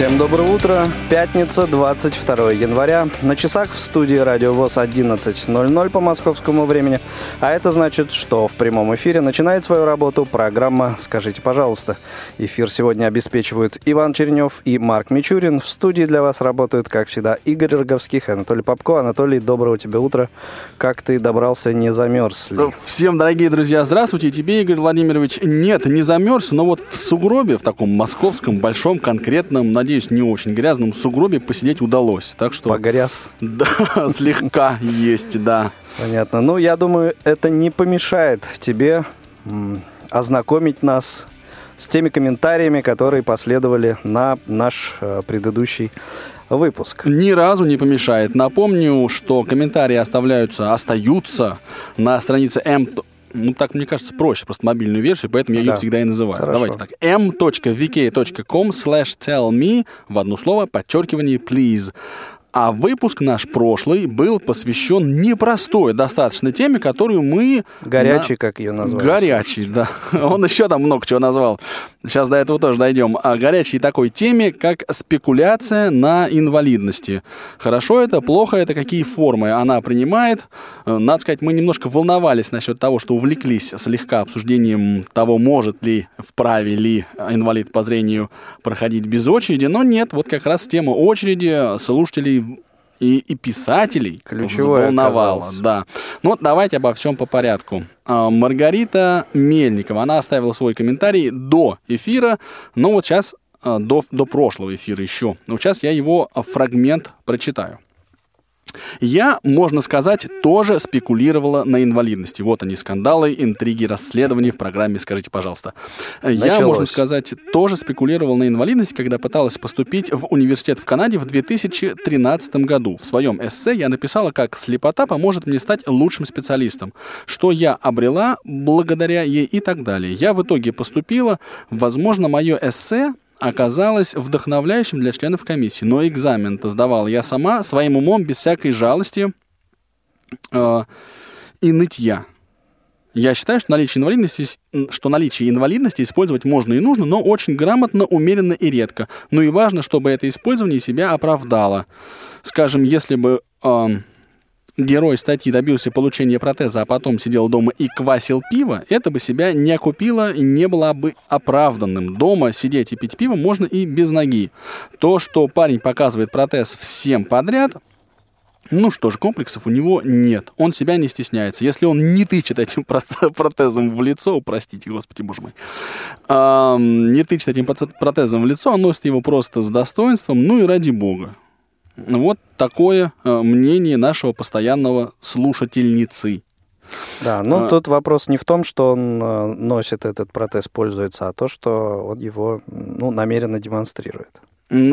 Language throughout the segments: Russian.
Всем доброе утро. Пятница, 22 января. На часах в студии Радио ВОЗ 11.00 по московскому времени. А это значит, что в прямом эфире начинает свою работу программа «Скажите, пожалуйста». Эфир сегодня обеспечивают Иван Чернев и Марк Мичурин. В студии для вас работают, как всегда, Игорь Роговских и Анатолий Попко. Анатолий, доброго тебе утра. Как ты добрался, не замерз ли? Всем, дорогие друзья, здравствуйте. Тебе, Игорь Владимирович, нет, не замерз, но вот в сугробе, в таком московском, большом, конкретном, надеюсь, надеюсь, не очень грязном сугробе посидеть удалось. Так что... Погряз? Да, слегка есть, да. Понятно. Ну, я думаю, это не помешает тебе ознакомить нас с теми комментариями, которые последовали на наш э, предыдущий выпуск. Ни разу не помешает. Напомню, что комментарии оставляются, остаются на странице m ну, так, мне кажется, проще, просто мобильную версию, поэтому я да. ее всегда и называю. Хорошо. Давайте так. m.vk.com slash tell me в одно слово, подчеркивание, please. А выпуск наш прошлый был посвящен непростой достаточно теме, которую мы... Горячий, на... как ее назвали. Горячий, да. Он еще там много чего назвал. Сейчас до этого тоже дойдем. А горячей такой теме, как спекуляция на инвалидности. Хорошо это, плохо это, какие формы она принимает. Э, надо сказать, мы немножко волновались насчет того, что увлеклись слегка обсуждением того, может ли, вправе ли инвалид по зрению проходить без очереди. Но нет, вот как раз тема очереди слушателей и, и писателей Ключевое волновало. Да. Ну, давайте обо всем по порядку. А, Маргарита Мельникова, она оставила свой комментарий до эфира, но вот сейчас, а, до, до прошлого эфира еще. Вот сейчас я его фрагмент прочитаю. Я, можно сказать, тоже спекулировала на инвалидности. Вот они, скандалы, интриги, расследования в программе «Скажите, пожалуйста». Началось. Я, можно сказать, тоже спекулировала на инвалидности, когда пыталась поступить в университет в Канаде в 2013 году. В своем эссе я написала, как слепота поможет мне стать лучшим специалистом, что я обрела благодаря ей и так далее. Я в итоге поступила. Возможно, мое эссе оказалось вдохновляющим для членов комиссии. Но экзамен-то сдавала я сама, своим умом, без всякой жалости э, и нытья. Я считаю, что наличие инвалидности, что наличие инвалидности использовать можно и нужно, но очень грамотно, умеренно и редко. Ну и важно, чтобы это использование себя оправдало. Скажем, если бы э, герой статьи добился получения протеза, а потом сидел дома и квасил пиво, это бы себя не окупило и не было бы оправданным. Дома сидеть и пить пиво можно и без ноги. То, что парень показывает протез всем подряд, ну что ж, комплексов у него нет. Он себя не стесняется. Если он не тычет этим протезом в лицо, простите, господи, боже мой, не тычет этим протезом в лицо, он носит его просто с достоинством, ну и ради бога. Вот такое э, мнение нашего постоянного слушательницы. Да, ну а, тут вопрос не в том, что он э, носит этот протез, пользуется, а то, что он его ну, намеренно демонстрирует.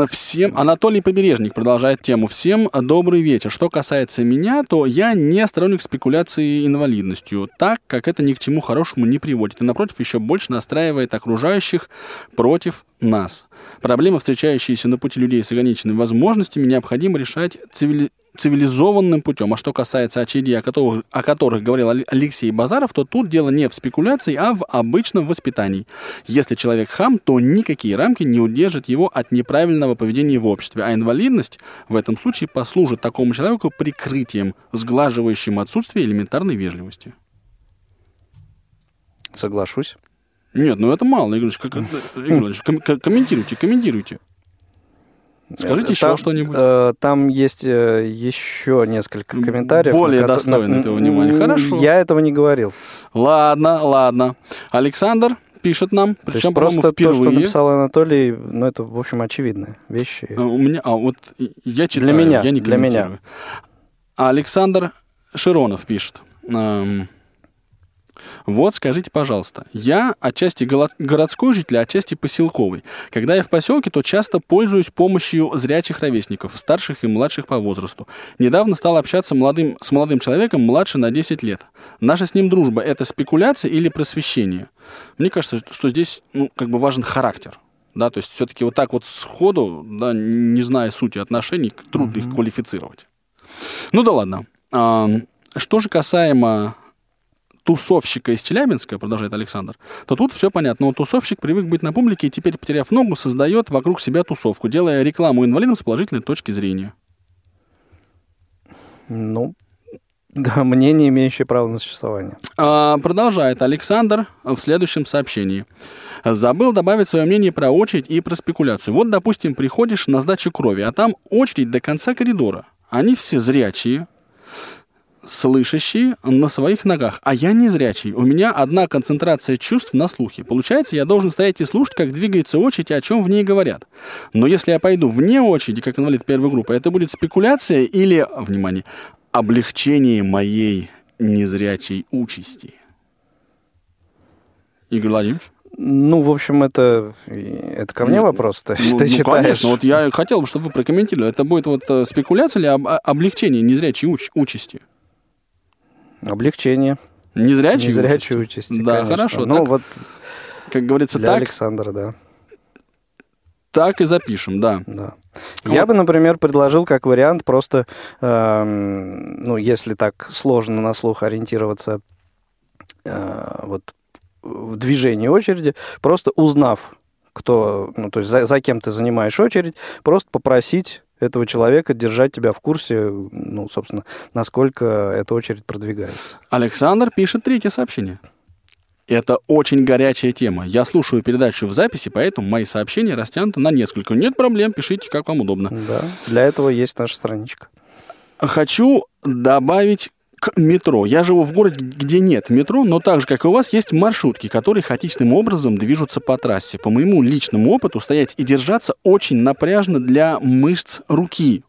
Всем, Анатолий Побережник продолжает тему. Всем добрый вечер. Что касается меня, то я не сторонник спекуляции инвалидностью, так как это ни к чему хорошему не приводит, и напротив еще больше настраивает окружающих против нас. Проблемы, встречающиеся на пути людей с ограниченными возможностями, необходимо решать цивили цивилизованным путем. А что касается очередей, о которых, о которых говорил Алексей Базаров, то тут дело не в спекуляции, а в обычном воспитании. Если человек хам, то никакие рамки не удержат его от неправильного поведения в обществе, а инвалидность в этом случае послужит такому человеку прикрытием, сглаживающим отсутствие элементарной вежливости. Соглашусь. Нет, ну это мало, Игорь Ильич. комментируйте, комментируйте. Скажите еще там, что-нибудь. Э, там есть э, еще несколько комментариев. Более на, достойны на, этого внимания. Хорошо. Я этого не говорил. Ладно, ладно. Александр пишет нам, причем, просто впервые. то, что написал Анатолий, ну, это, в общем, очевидные вещи. А, у меня, а вот я читаю, для меня, я не для меня. Александр Широнов пишет. Эм, Вот скажите, пожалуйста, я отчасти городской житель, а отчасти поселковый. Когда я в поселке, то часто пользуюсь помощью зрячих ровесников, старших и младших по возрасту. Недавно стал общаться молодым, с молодым человеком младше на 10 лет. Наша с ним дружба – это спекуляция или просвещение? Мне кажется, что здесь ну, как бы важен характер. Да, то есть все-таки вот так вот сходу, да, не зная сути отношений, трудно их квалифицировать. Ну да ладно. А, что же касаемо тусовщика из Челябинска, продолжает Александр, то тут все понятно. Вот тусовщик привык быть на публике и теперь, потеряв ногу, создает вокруг себя тусовку, делая рекламу инвалидам с положительной точки зрения. Ну, да, мнение, имеющее право на существование. А, продолжает Александр в следующем сообщении. Забыл добавить свое мнение про очередь и про спекуляцию. Вот, допустим, приходишь на сдачу крови, а там очередь до конца коридора. Они все зрячие, слышащие на своих ногах, а я не зрячий. У меня одна концентрация чувств на слухе. Получается, я должен стоять и слушать, как двигается очередь и о чем в ней говорят. Но если я пойду вне очереди, как инвалид первой группы, это будет спекуляция или, внимание, облегчение моей незрячей участи. Игорь Владимирович? Ну, в общем, это, это ко мне Ну, вопрос. Ты, Ну, ты ну, читаешь. конечно. Вот я хотел бы, чтобы вы прокомментировали. Это будет вот э, спекуляция или об- облегчение незрячей уч- участи? Облегчение. Незрячей, Незрячей участи? участи, Да, конечно. хорошо. Ну, так, вот как говорится, для так, Александра, да. так и запишем, да. да. Вот. Я бы, например, предложил как вариант просто, эм, ну, если так сложно на слух ориентироваться э, вот в движении очереди, просто узнав, кто, ну, то есть за, за кем ты занимаешь очередь, просто попросить этого человека держать тебя в курсе, ну, собственно, насколько эта очередь продвигается. Александр пишет третье сообщение. Это очень горячая тема. Я слушаю передачу в записи, поэтому мои сообщения растянуты на несколько. Нет проблем, пишите, как вам удобно. Да, для этого есть наша страничка. Хочу добавить к метро. Я живу в городе, где нет метро, но так же, как и у вас, есть маршрутки, которые хаотичным образом движутся по трассе. По моему личному опыту, стоять и держаться очень напряжно для мышц руки,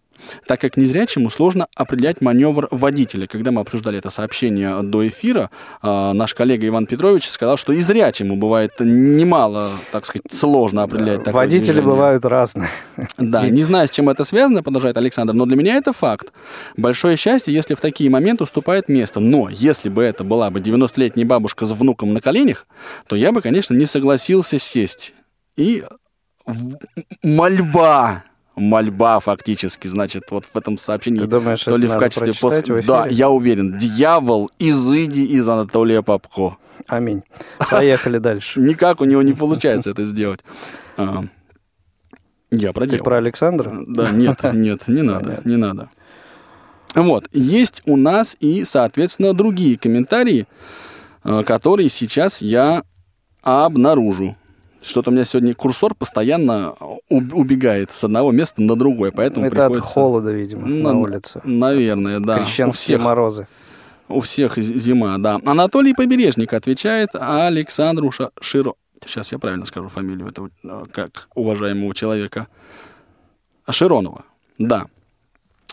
так как незрячему сложно определять маневр водителя. Когда мы обсуждали это сообщение до эфира, а, наш коллега Иван Петрович сказал, что и зрячему бывает немало, так сказать, сложно определять такое Водители движение. бывают разные. Да, не знаю, с чем это связано, продолжает Александр, но для меня это факт. Большое счастье, если в такие моменты уступает место. Но если бы это была бы 90-летняя бабушка с внуком на коленях, то я бы, конечно, не согласился сесть. И мольба, мольба фактически, значит, вот в этом сообщении. Ты думаешь, то ли в качестве в Да, я уверен. Дьявол, изыди из Анатолия Попко. Аминь. Поехали дальше. Никак у него не получается это сделать. А, Я Ты проделал. про Александра? Да, нет, нет, не надо, не надо. Вот, есть у нас и, соответственно, другие комментарии, э, которые сейчас я обнаружу. Что-то у меня сегодня курсор постоянно уб- убегает с одного места на другое, поэтому Это от приходится... холода, видимо, на Ну, улице. Наверное, да. У Крещенские всех, морозы. у всех зима, да. Анатолий Побережник отвечает Александру Широ... Сейчас я правильно скажу фамилию этого, э, как уважаемого человека. Широнова, да.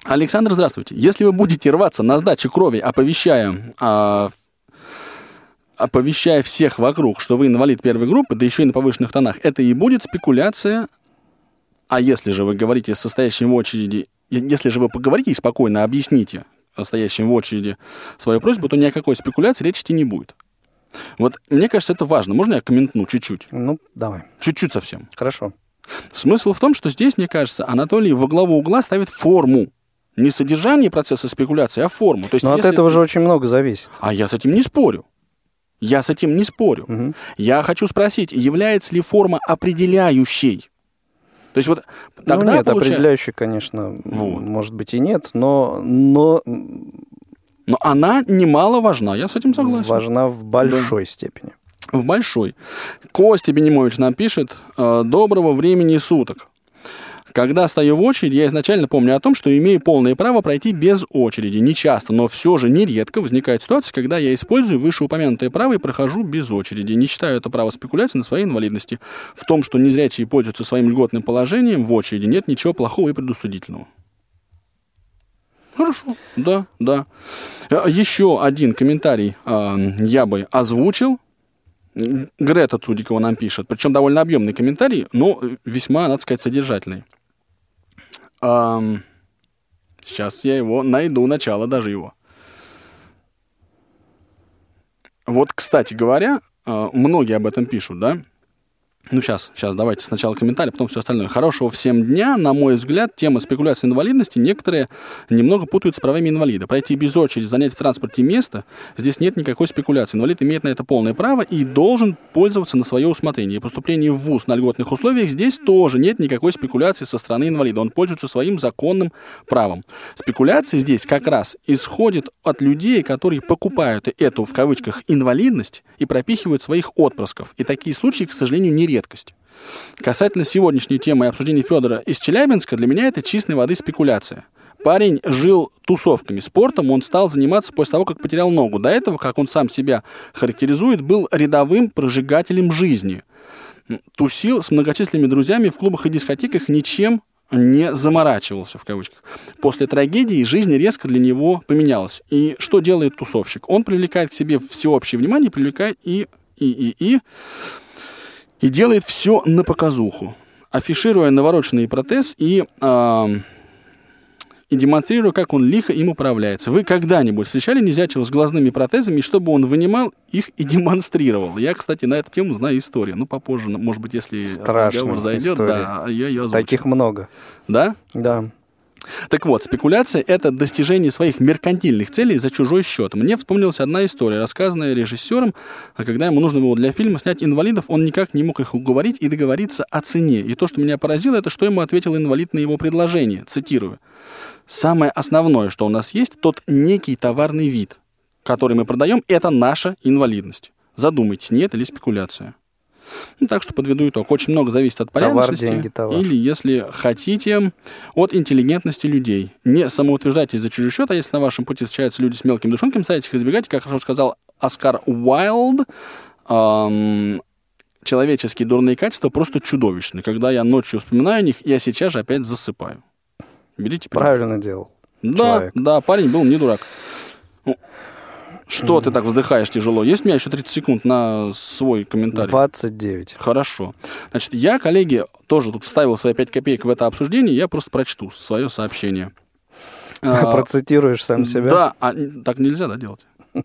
Александр, здравствуйте. Если вы будете рваться на сдачу крови, оповещая, а, оповещая всех вокруг, что вы инвалид первой группы, да еще и на повышенных тонах, это и будет спекуляция. А если же вы говорите состоящим в очереди, если же вы поговорите и спокойно объясните стоящим в очереди свою просьбу, то ни о какой спекуляции речи идти не будет. Вот мне кажется, это важно. Можно я комментну чуть-чуть? Ну, давай. Чуть-чуть совсем. Хорошо. Смысл в том, что здесь, мне кажется, Анатолий во главу угла ставит форму. Не содержание процесса спекуляции, а форму. То есть, Но от если- этого же очень много зависит. А я с этим не спорю. Я с этим не спорю. Мгм. Я хочу спросить, является ли форма определяющей? То есть вот тогда ну, нет, получается- определяющей, конечно, Вот. может быть и нет, но, но Но она немало важна, я с этим согласен. важна в большой степени. В большой. Костя Бенимович нам пишет э, «Доброго времени суток». Когда стою в очереди, я изначально помню о том, что имею полное право пройти без очереди. Не часто, но все же нередко возникает ситуация, когда я использую вышеупомянутое право и прохожу без очереди. Не считаю это право спекуляции на своей инвалидности. В том, что незрячие пользуются своим льготным положением в очереди, нет ничего плохого и предусудительного. Хорошо, да, да. Э, Еще один комментарий э, я бы озвучил. Грета Цудикова нам пишет, причем довольно объемный комментарий, но весьма, надо сказать, содержательный. Эм, сейчас я его найду, начало даже его. Вот, кстати говоря, э, многие об этом пишут, да? Ну, сейчас, сейчас давайте сначала комментарий, потом все остальное. Хорошего всем дня. На мой взгляд, тема спекуляции инвалидности некоторые немного путают с правами инвалида. Пройти без очереди, занять в транспорте место, здесь нет никакой спекуляции. Инвалид имеет на это полное право и должен пользоваться на свое усмотрение. И поступление в ВУЗ на льготных условиях здесь тоже нет никакой спекуляции со стороны инвалида. Он пользуется своим законным правом. Спекуляция здесь как раз исходит от людей, которые покупают эту, в кавычках, инвалидность и пропихивают своих отпрысков. И такие случаи, к сожалению, не редкость. Касательно сегодняшней темы обсуждения Федора из Челябинска, для меня это чистой воды спекуляция. Парень жил тусовками, спортом он стал заниматься после того, как потерял ногу. До этого, как он сам себя характеризует, был рядовым прожигателем жизни. Тусил с многочисленными друзьями в клубах и дискотеках, ничем не заморачивался, в кавычках. После трагедии жизнь резко для него поменялась. И что делает тусовщик? Он привлекает к себе всеобщее внимание, привлекает и, и, и, и и делает все на показуху, афишируя навороченный протез и, э, и демонстрируя, как он лихо им управляется. Вы когда-нибудь встречали незячего с глазными протезами, чтобы он вынимал их и демонстрировал? Я, кстати, на эту тему знаю историю. Ну, попозже, может быть, если Страшная разговор зайдет, история. да, я ее озвучу. Таких много. Да? Да. Так вот, спекуляция – это достижение своих меркантильных целей за чужой счет. Мне вспомнилась одна история, рассказанная режиссером, а когда ему нужно было для фильма снять инвалидов, он никак не мог их уговорить и договориться о цене. И то, что меня поразило, это что ему ответил инвалид на его предложение. Цитирую. «Самое основное, что у нас есть, тот некий товарный вид, который мы продаем, это наша инвалидность. Задумайтесь, нет или спекуляция». Ну, так что подведу итог. Очень много зависит от Товар, порядочности. деньги, товар. Или, если хотите, от интеллигентности людей. Не самоутверждайтесь за чужой счет, а если на вашем пути встречаются люди с мелкими душонками, старайтесь их избегать. Как хорошо сказал Оскар Уайлд, эм, человеческие дурные качества просто чудовищны. Когда я ночью вспоминаю о них, я сейчас же опять засыпаю. Берите пример. Правильно делал. Да, человек. да, парень был не дурак. Что ты так вздыхаешь тяжело? Есть у меня еще 30 секунд на свой комментарий? 29. Хорошо. Значит, я, коллеги, тоже тут вставил свои 5 копеек в это обсуждение, я просто прочту свое сообщение. А, Процитируешь сам себя? Да, а так нельзя, да, делать?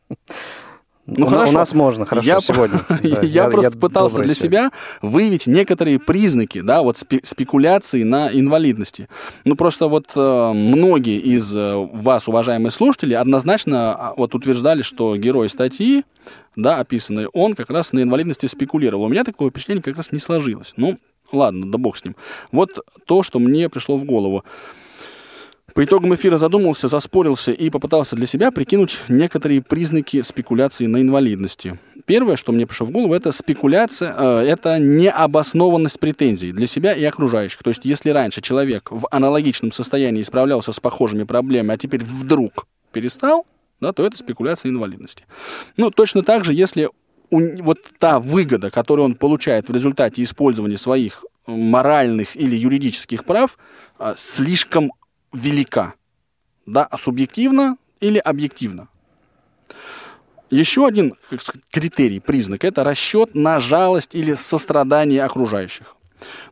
Ну, у, хорошо. у нас можно, хорошо, я, сегодня. Да, я, просто пытался добрый для себя выявить некоторые признаки, да, вот спе- спекуляции на инвалидности. Ну, просто вот э, многие из э, вас, уважаемые слушатели, однозначно а, вот утверждали, что герой статьи, да, описанный, он как раз на инвалидности спекулировал. У меня такое впечатление как раз не сложилось. Ну, ладно, да бог с ним. Вот то, что мне пришло в голову. По итогам эфира задумался, заспорился и попытался для себя прикинуть некоторые признаки спекуляции на инвалидности. Первое, что мне пришло в голову, это спекуляция, э, это необоснованность претензий для себя и окружающих. То есть, если раньше человек в аналогичном состоянии справлялся с похожими проблемами, а теперь вдруг перестал, да, то это спекуляция инвалидности. Ну, точно так же, если у- вот та выгода, которую он получает в результате использования своих э, моральных или юридических прав, а, слишком велика. Да, субъективно или объективно. Еще один сказать, критерий, признак – это расчет на жалость или сострадание окружающих.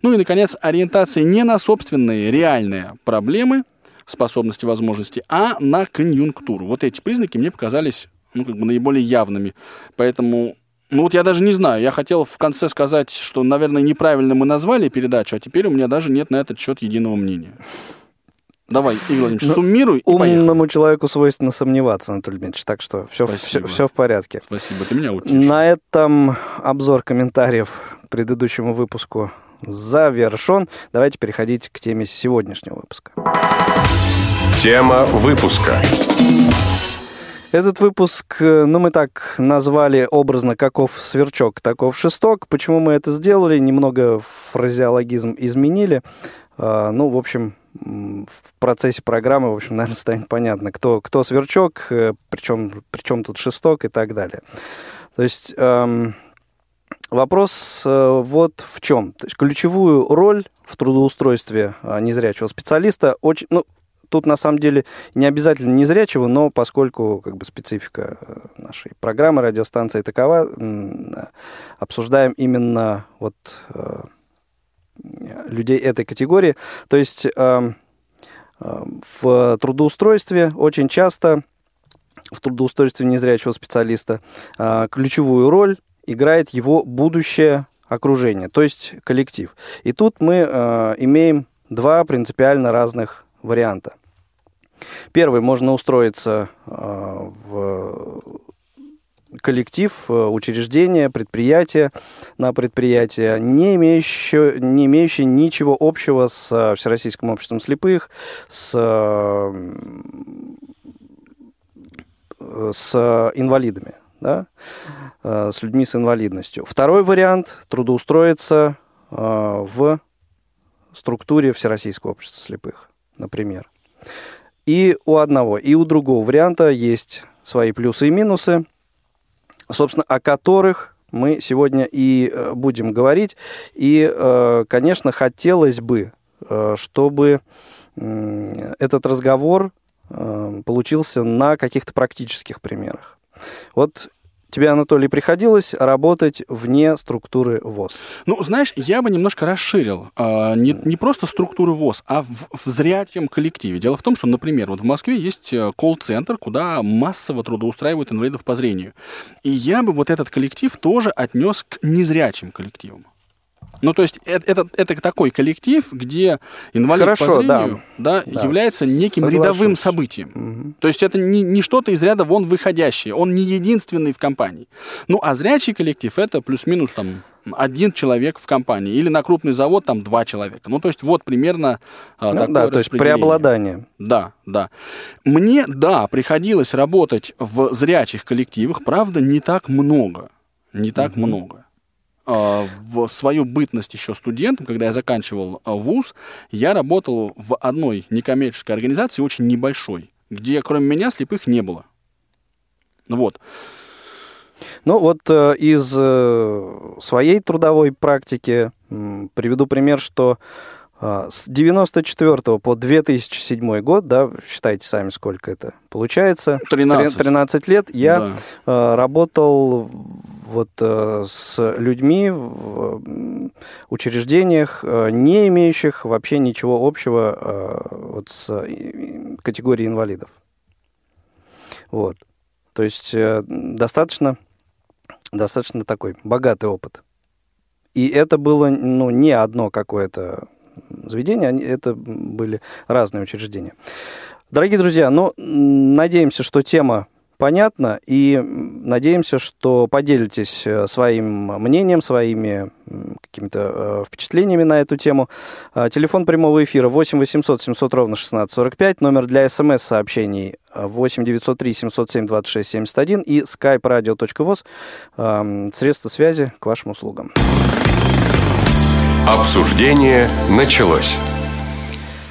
Ну и, наконец, ориентация не на собственные реальные проблемы, способности, возможности, а на конъюнктуру. Вот эти признаки мне показались ну, как бы наиболее явными. Поэтому, ну вот я даже не знаю, я хотел в конце сказать, что, наверное, неправильно мы назвали передачу, а теперь у меня даже нет на этот счет единого мнения. Давай, Игорь Владимирович, Ну, суммируй и поехали. Умному человеку свойственно сомневаться, Анатолий Дмитриевич, так что все, Спасибо. все, в порядке. Спасибо, ты меня учишь. На этом обзор комментариев к предыдущему выпуску завершен. Давайте переходить к теме сегодняшнего выпуска. Тема выпуска. Этот выпуск, э, ну, мы так назвали образно «Каков сверчок, таков шесток». Почему мы это сделали? Немного фразеологизм изменили. А, Ну, в общем, в процессе программы, в общем, наверное, станет понятно, кто, кто сверчок, э, причем, причем тут шесток и так далее. То есть эм, вопрос э, вот в чем. То есть ключевую роль в трудоустройстве а, незрячего специалиста очень, ну, тут на самом деле не обязательно незрячего, но поскольку как бы специфика э, нашей программы радиостанции такова, обсуждаем именно вот э, людей этой категории. То есть э, в трудоустройстве очень часто в трудоустройстве незрячего специалиста ключевую роль играет его будущее окружение, то есть коллектив. И тут мы имеем два принципиально разных варианта. Первый, можно устроиться э, в коллектив, э, учреждение, предприятие на предприятие, не имеющее, не имеющее ничего общего с э, Всероссийским обществом слепых, с, с инвалидами, да? с людьми с инвалидностью. Второй вариант – трудоустроиться в структуре Всероссийского общества слепых, например. И у одного, и у другого варианта есть свои плюсы и минусы, собственно, о которых мы сегодня и э, будем говорить. И, э, конечно, хотелось бы, э, чтобы этот разговор получился на каких-то практических примерах. Вот Тебе, Анатолий, приходилось работать вне структуры ВОЗ? Ну, знаешь, я бы немножко расширил. Э, не, не просто структуры ВОЗ, а в, в зрячем коллективе. Дело в том, что, например, вот в Москве есть э, колл-центр, куда массово трудоустраивают инвалидов по зрению. И я бы вот этот коллектив тоже отнес к незрячим коллективам. Ну, то есть это, это, это такой коллектив, где инвалид Хорошо, по зрению да. Да, да, является неким соглашусь. рядовым событием. Угу. То есть это не, не что-то из ряда вон выходящее. Он не единственный в компании. Ну, а зрячий коллектив это плюс-минус там один человек в компании. Или на крупный завод там два человека. Ну, то есть вот примерно а, ну, такое Да, то есть преобладание. Да, да. Мне, да, приходилось работать в зрячих коллективах, правда, не так много. Не так угу. много. А, в свою бытность еще студентом, когда я заканчивал а, вуз, я работал в одной некоммерческой организации, очень небольшой, где кроме меня слепых не было. Вот. Ну вот э, из э, своей трудовой практики приведу пример, что с 94 по 2007 год, да, считайте сами, сколько это получается. 13. 13 лет я да. А, работал вот э, с людьми в учреждениях, э, не имеющих вообще ничего общего э, вот с категорией инвалидов. Вот. То есть достаточно, достаточно такой богатый опыт. И это было ну, не одно какое-то заведения, они, это были разные учреждения. Дорогие друзья, ну, надеемся, что тема понятна, и надеемся, что поделитесь э, своим мнением, своими какими-то э, впечатлениями на эту тему. Э, телефон прямого эфира 8 800 700 ровно 1645, номер для смс-сообщений 8 903 707 26 71 и skype radio.voz, средства связи к вашим услугам. Обсуждение началось.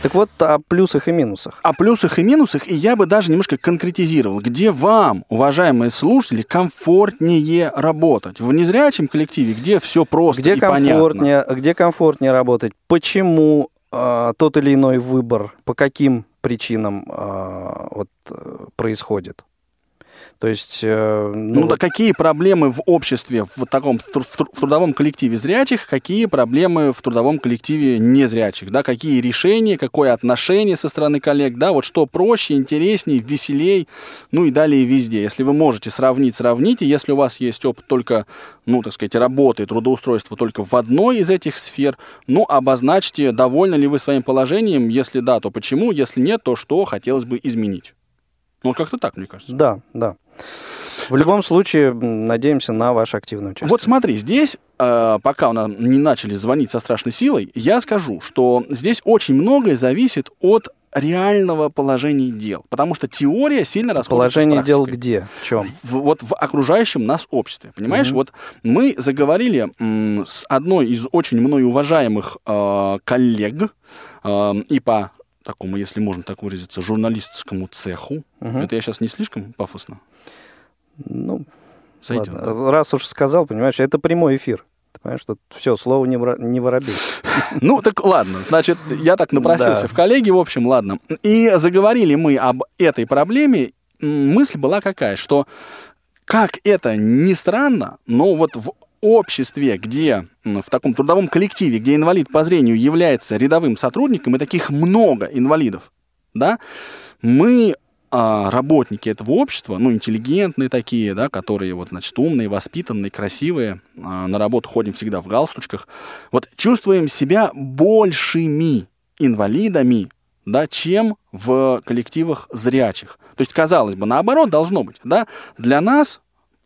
Так вот, о плюсах и минусах. О плюсах и минусах, и я бы даже немножко конкретизировал, где вам, уважаемые слушатели, комфортнее работать. В незрячем коллективе, где все просто где и комфортнее, понятно. Где комфортнее работать? Почему э, тот или иной выбор, по каким причинам э, вот, происходит? То есть... Э, ну, ну да какие проблемы в обществе, в таком в трудовом коллективе зрячих, какие проблемы в трудовом коллективе незрячих, да, какие решения, какое отношение со стороны коллег, да, вот что проще, интересней, веселей, ну и далее везде. Если вы можете сравнить, сравните. Если у вас есть опыт только, ну, так сказать, работы, трудоустройства только в одной из этих сфер, ну, обозначьте, довольны ли вы своим положением, если да, то почему, если нет, то что хотелось бы изменить. Ну, как-то так, мне кажется. Да, да. В любом случае, надеемся на ваше активное участие. Вот смотри, здесь, э, пока у нас не начали звонить со страшной силой, я скажу, что здесь очень многое зависит от реального положения дел. Потому что теория сильно расходится Положение дел где? В чем? В, вот в окружающем нас обществе. Понимаешь, mm-hmm. вот мы заговорили м, с одной из очень мною уважаемых э, коллег э, и по такому, если можно так выразиться, журналистскому цеху. Угу. Это я сейчас не слишком пафосно? Ну, Сойдет. Ладно. Раз уж сказал, понимаешь, это прямой эфир. Ты понимаешь, что все, слово не, вора- не воробей. Ну, так ладно, значит, я так напросился Да. в коллеги, в общем, ладно. И заговорили мы об этой проблеме. Мысль была какая, что как это ни странно, но вот в обществе, где, в таком трудовом коллективе, где инвалид по зрению является рядовым сотрудником, и таких много инвалидов, да, мы а, работники этого общества, ну, интеллигентные такие, да, которые вот, значит, умные, воспитанные, красивые, а, на работу ходим всегда в галстучках, вот чувствуем себя большими инвалидами, да, чем в коллективах зрячих. То есть, казалось бы, наоборот должно быть, да, для нас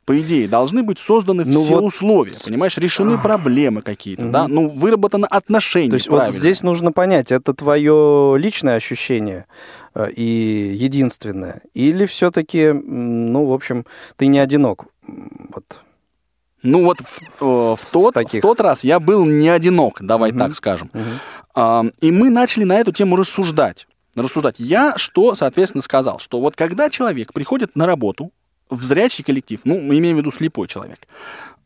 по идее, должны быть созданы Ну все вот- условия, понимаешь, решены проблемы какие-то, да, ну, выработано отношение То есть вот правильное. здесь нужно понять, это твое личное ощущение э, и единственное, или все-таки, ну, в общем, ты не одинок. Вот. Ну вот в, э, в тот, таких. в тот раз я был не одинок, давай Мгм. так скажем. А, И мы начали на эту тему рассуждать. Рассуждать. Я что, соответственно, сказал, что вот когда человек приходит на работу в зрячий коллектив, ну, мы имеем в виду слепой человек,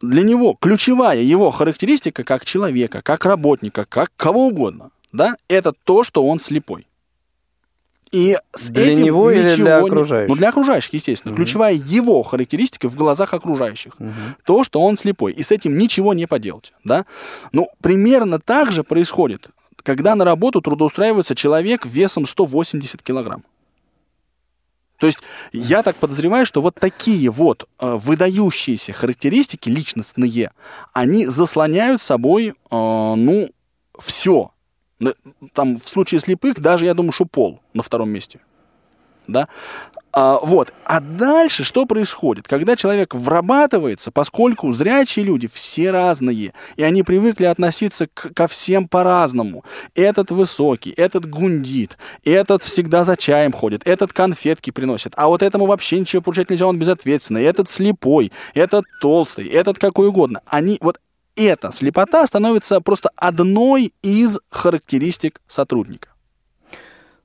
для него ключевая его характеристика как человека, как работника, как кого угодно, да, это то, что он слепой. И с Для этим него или ничего для не- окружающих? Ну, для окружающих, естественно. Ключевая его характеристика в глазах окружающих то, что он слепой, и с этим ничего не поделать, да? Ну, примерно так же происходит, когда на работу трудоустраивается человек весом 180 килограмм. То есть я так подозреваю, что вот такие вот э, выдающиеся характеристики личностные, они заслоняют собой, э, ну, все. Там в случае слепых даже, я думаю, что пол на втором месте. Да? А, вот. А дальше что происходит? Когда человек врабатывается, поскольку зрячие люди все разные, и они привыкли относиться к- ко всем по-разному. Этот высокий, этот гундит, этот всегда за чаем ходит, этот конфетки приносит, а вот этому вообще ничего поручать нельзя, он безответственный, этот слепой, этот толстый, этот какой угодно. Они вот эта слепота становится просто одной из характеристик сотрудника.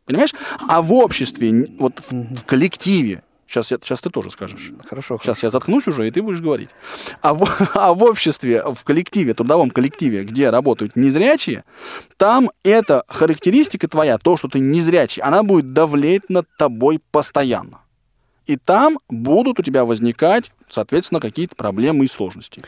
Понимаешь? А в обществе, вот в, в коллективе, сейчас, я, сейчас ты тоже скажешь. Хорошо, Сейчас я заткнусь уже, и ты будешь говорить. А в, а в обществе, в коллективе, трудовом коллективе, где работают незрячие, там эта характеристика твоя, то, что ты незрячий, она будет давлеть над тобой постоянно. И там будут у тебя возникать, соответственно, какие-то проблемы и сложности.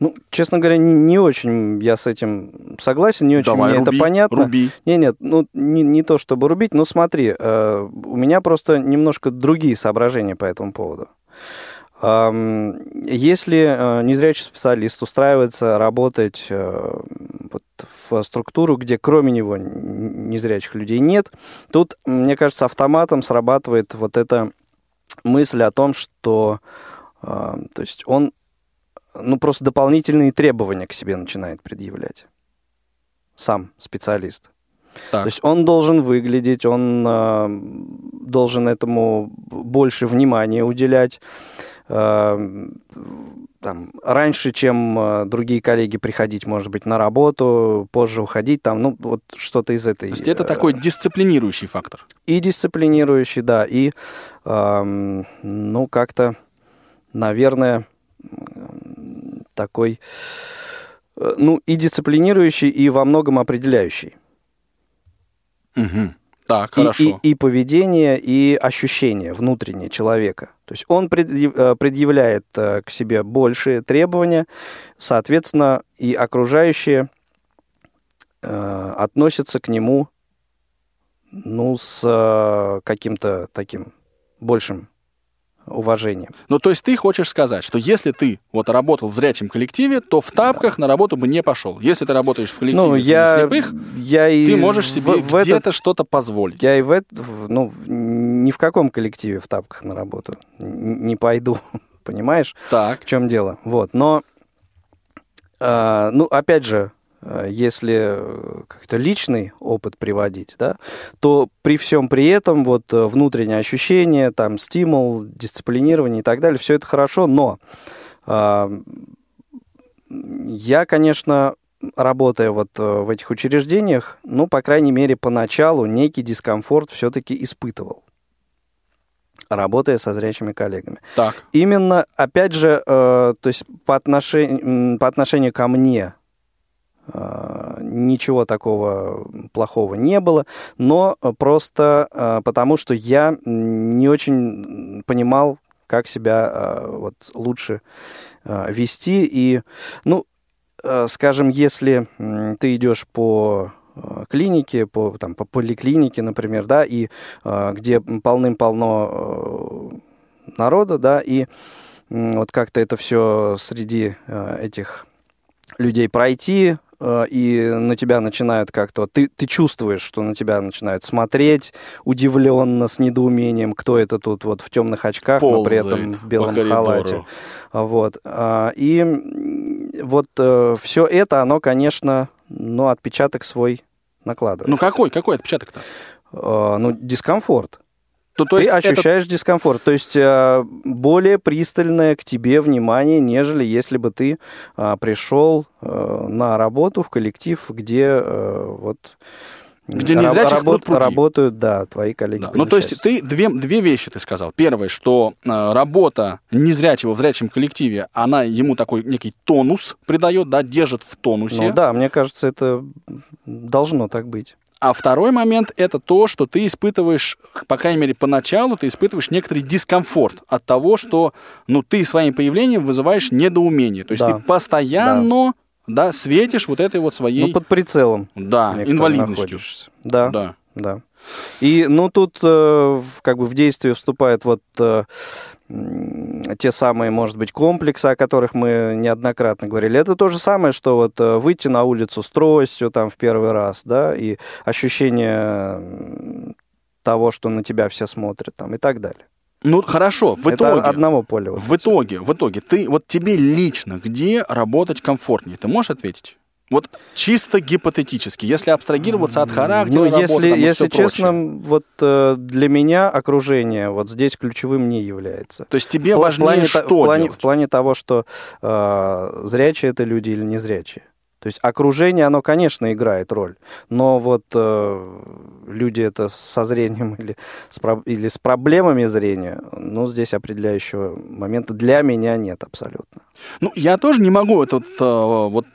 Ну, честно говоря, не, не очень я с этим согласен, не очень Давай, мне руби, это понятно. руби. Не, нет, ну не, не то чтобы рубить, но смотри, э, у меня просто немножко другие соображения по этому поводу. Ам, Если э, незрячий специалист устраивается работать э, вот в структуру, где кроме него незрячих людей нет, тут, мне кажется, автоматом срабатывает вот эта мысль о том, что э, то есть он ну, просто дополнительные требования к себе начинает предъявлять. Сам специалист. Так. То есть он должен выглядеть, он э, должен этому больше внимания уделять. Э, там, раньше, чем э, другие коллеги приходить, может быть, на работу, позже уходить, там, ну, вот что-то из этой... То есть это э, такой дисциплинирующий фактор. и дисциплинирующий, да, и, эм, ну, как-то, наверное, такой, э, ну, и дисциплинирующий, и во многом определяющий. Мгм. Так, И- хорошо. И, и поведение, и ощущение внутреннее человека. То есть он э, предъявляет э, к себе большие требования, соответственно, и окружающие э, относятся к нему, ну, с э, каким-то таким большим уважением. Ну, то есть ты хочешь сказать, что если ты вот работал в зрячем коллективе, то в тапках на работу бы не пошел. Если ты работаешь в коллективе Ну, я, слепых, я и ты можешь в- себе в этот- где-то что-то позволить. Я и в, эт- в- ну, в- ни в каком коллективе в тапках на работу не пойду, понимаешь? Так. В чем дело? Вот, но, а, ну, опять же, если э, как-то личный опыт приводить, да, то при всем при этом вот э, внутреннее ощущение, там, стимул, дисциплинирование и так далее, все это хорошо, но а, я, конечно, работая вот э, в этих учреждениях, ну, по крайней мере, поначалу некий дискомфорт все-таки испытывал. работая со зрячими коллегами. Так. Именно, опять же, э, то есть по отношению, по отношению ко мне э, ничего такого плохого не было, но просто э, потому, что я не очень понимал, как себя э, вот лучше э, вести. И, ну, э, скажем, если э, ты идешь по Э, клиники, по, там, по поликлинике, например, да, и э, где полным-полно э, народа, да, и э, вот как-то это все среди э, этих людей пройти, э, и на тебя начинают как-то... Ты, ты чувствуешь, что на тебя начинают смотреть удивленно, с недоумением, кто это тут вот в темных очках, но при этом в белом халате. Вот. А, и вот э, все это, оно, конечно, ну, отпечаток свой накладывает. Ну, какой? Какой отпечаток-то? Э, ну, дискомфорт. То, то Ты есть ощущаешь это... дискомфорт, то есть э, более пристальное к тебе внимание, нежели если бы ты э, пришел э, на работу в коллектив, где э, вот где не зря работ, работают, да, твои коллеги. Да. Ну, то есть ты две, две вещи ты сказал. Первое, что э, работа незрячего в зрячем коллективе, она ему такой некий тонус придает, да, держит в тонусе. Ну да, мне кажется, это должно так быть. А второй момент это то, что ты испытываешь, по крайней мере, поначалу ты испытываешь некоторый дискомфорт от того, что ну, ты своим появлением вызываешь недоумение. То есть да. ты постоянно да да, светишь вот этой вот своей... Ну, под прицелом. Да, инвалидностью. Да, да, да. И, ну, тут э, как бы в действие вступают вот э, те самые, может быть, комплексы, о которых мы неоднократно говорили. Это то же самое, что вот э, выйти на улицу с тростью там в первый раз, да, и ощущение того, что на тебя все смотрят там и так далее. Ну хорошо, в итоге. Это одного поля. В итоге, в итоге, ты вот тебе лично где работать комфортнее? Ты можешь ответить? Вот чисто гипотетически, если абстрагироваться от характера, ну, работы, если, там, если честно, вот э, для меня окружение вот здесь ключевым не является. То есть тебе в, важнее плане, что в плане, делать? в плане того, что э, зрячие это люди или не зрячие. То есть окружение, оно, конечно, играет роль, но вот э, люди это со зрением или с, или с проблемами зрения, ну, здесь определяющего момента для меня нет абсолютно. Ну, я тоже не могу этот э, вот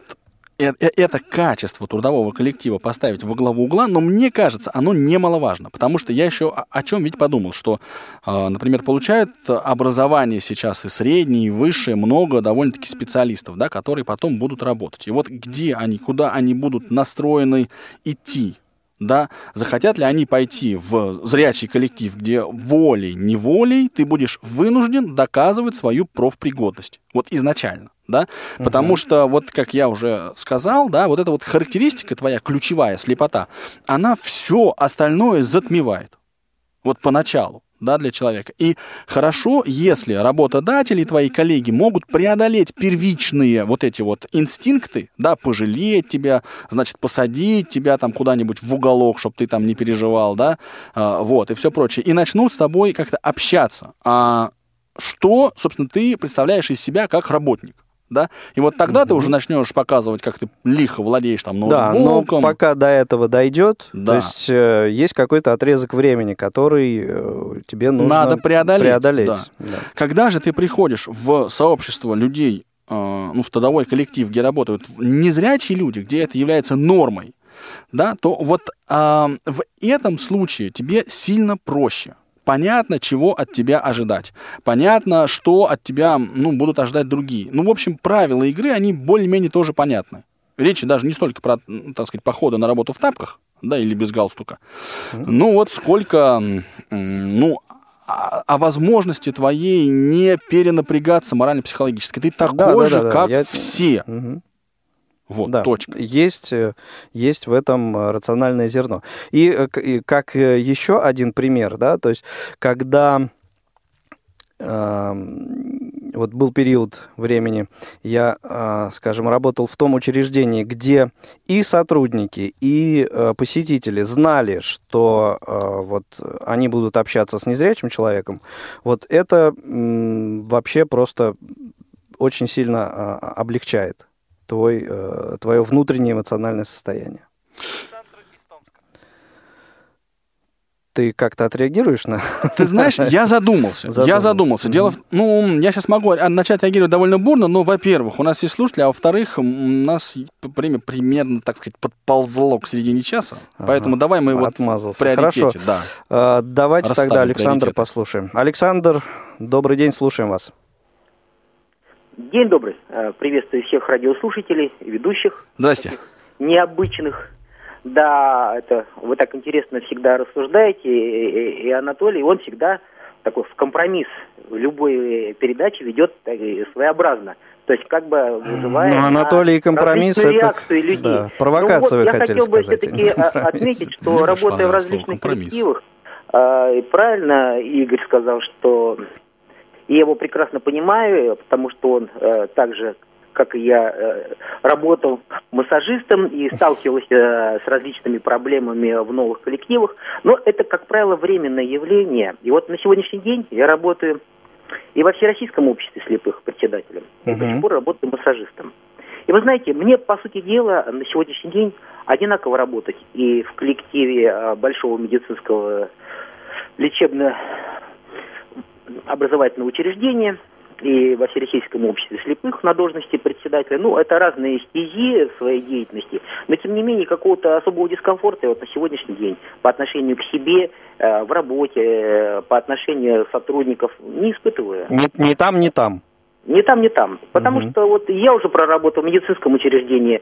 Э, э, это качество трудового коллектива поставить во главу угла, но мне кажется, оно немаловажно, потому что я еще о чем ведь подумал, что, э, например, получают образование сейчас и среднее, и высшее, много довольно-таки специалистов, да, которые потом будут работать. И вот где они, куда они будут настроены идти, да, захотят ли они пойти в зрячий коллектив, где волей-неволей ты будешь вынужден доказывать свою профпригодность. Вот изначально да, угу. потому что, вот как я уже сказал, да, вот эта вот характеристика твоя, ключевая слепота, она все остальное затмевает, вот поначалу, да, для человека. И хорошо, если работодатели, твои коллеги могут преодолеть первичные вот эти вот инстинкты, да, пожалеть тебя, значит, посадить тебя там куда-нибудь в уголок, чтобы ты там не переживал, да, а, вот, и все прочее, и начнут с тобой как-то общаться. А что, собственно, ты представляешь из себя как работник? Да, и вот тогда mm-hmm. ты уже начнешь показывать, как ты лихо владеешь там ноутбуком. Да, но пока до этого дойдет, да. то есть э, есть какой-то отрезок времени, который э, тебе нужно Надо преодолеть. преодолеть. Да. Да. Когда же ты приходишь в сообщество людей, э, ну, в трудовой коллектив, где работают незрячие люди, где это является нормой, да, то вот э, в этом случае тебе сильно проще понятно, чего от тебя ожидать. Понятно, что от тебя ну, будут ожидать другие. Ну, в общем, правила игры, они более-менее тоже понятны. Речь даже не столько про, так сказать, походы на работу в тапках, да, или без галстука. Ну, вот сколько, ну, о, о возможности твоей не перенапрягаться морально-психологически. Ты такой да, да, же, да, как Я... все. Угу. Вот, да, точка. Есть, э, есть в этом э, рациональное зерно. И, э, и как еще один пример, да, то есть когда э, вот был период времени, я, скажем, работал в том учреждении, где и сотрудники, и посетители знали, что вот они будут общаться с незрячим человеком, вот это вообще просто очень сильно облегчает твой, э, твое внутреннее эмоциональное состояние. ты как-то отреагируешь на... Ты знаешь, я задумался. задумался. Я задумался. Дело в... Ну, я сейчас могу начать реагировать довольно бурно, но, во-первых, у нас есть слушатели, а во-вторых, у нас время примерно, так сказать, подползло к середине часа. Ага. Поэтому давай мы вот Отмазался. в Хорошо. Да. А, давайте Расставим тогда Александр послушаем. Александр, добрый день, слушаем вас. День добрый. Э, приветствую всех радиослушателей, ведущих. Здрасте. Необычных. Да, это вы так интересно всегда рассуждаете, и, и Анатолий, он всегда такой в компромисс в любой передаче ведет своеобразно. То есть как бы вызывая ну, Анатолий компромисс это людей. Да, провокацию ну, вот, вы я хотели хотел бы все-таки отметить, что работая в различных коллективах, э, правильно Игорь сказал, что я его прекрасно понимаю, потому что он э, также как и я, э, работал массажистом и сталкивался э, с различными проблемами в новых коллективах. Но это, как правило, временное явление. И вот на сегодняшний день я работаю и во Всероссийском обществе слепых председателем, и до сих пор работаю массажистом. И вы знаете, мне, по сути дела, на сегодняшний день одинаково работать и в коллективе э, большого медицинского лечебно образовательного учреждения – и во Всероссийском обществе слепых на должности председателя. Ну, это разные стези своей деятельности, но тем не менее какого-то особого дискомфорта вот на сегодняшний день по отношению к себе, э, в работе, э, по отношению сотрудников не испытываю. Не, не там, не там. Не там, не там. Потому угу. что вот я уже проработал в медицинском учреждении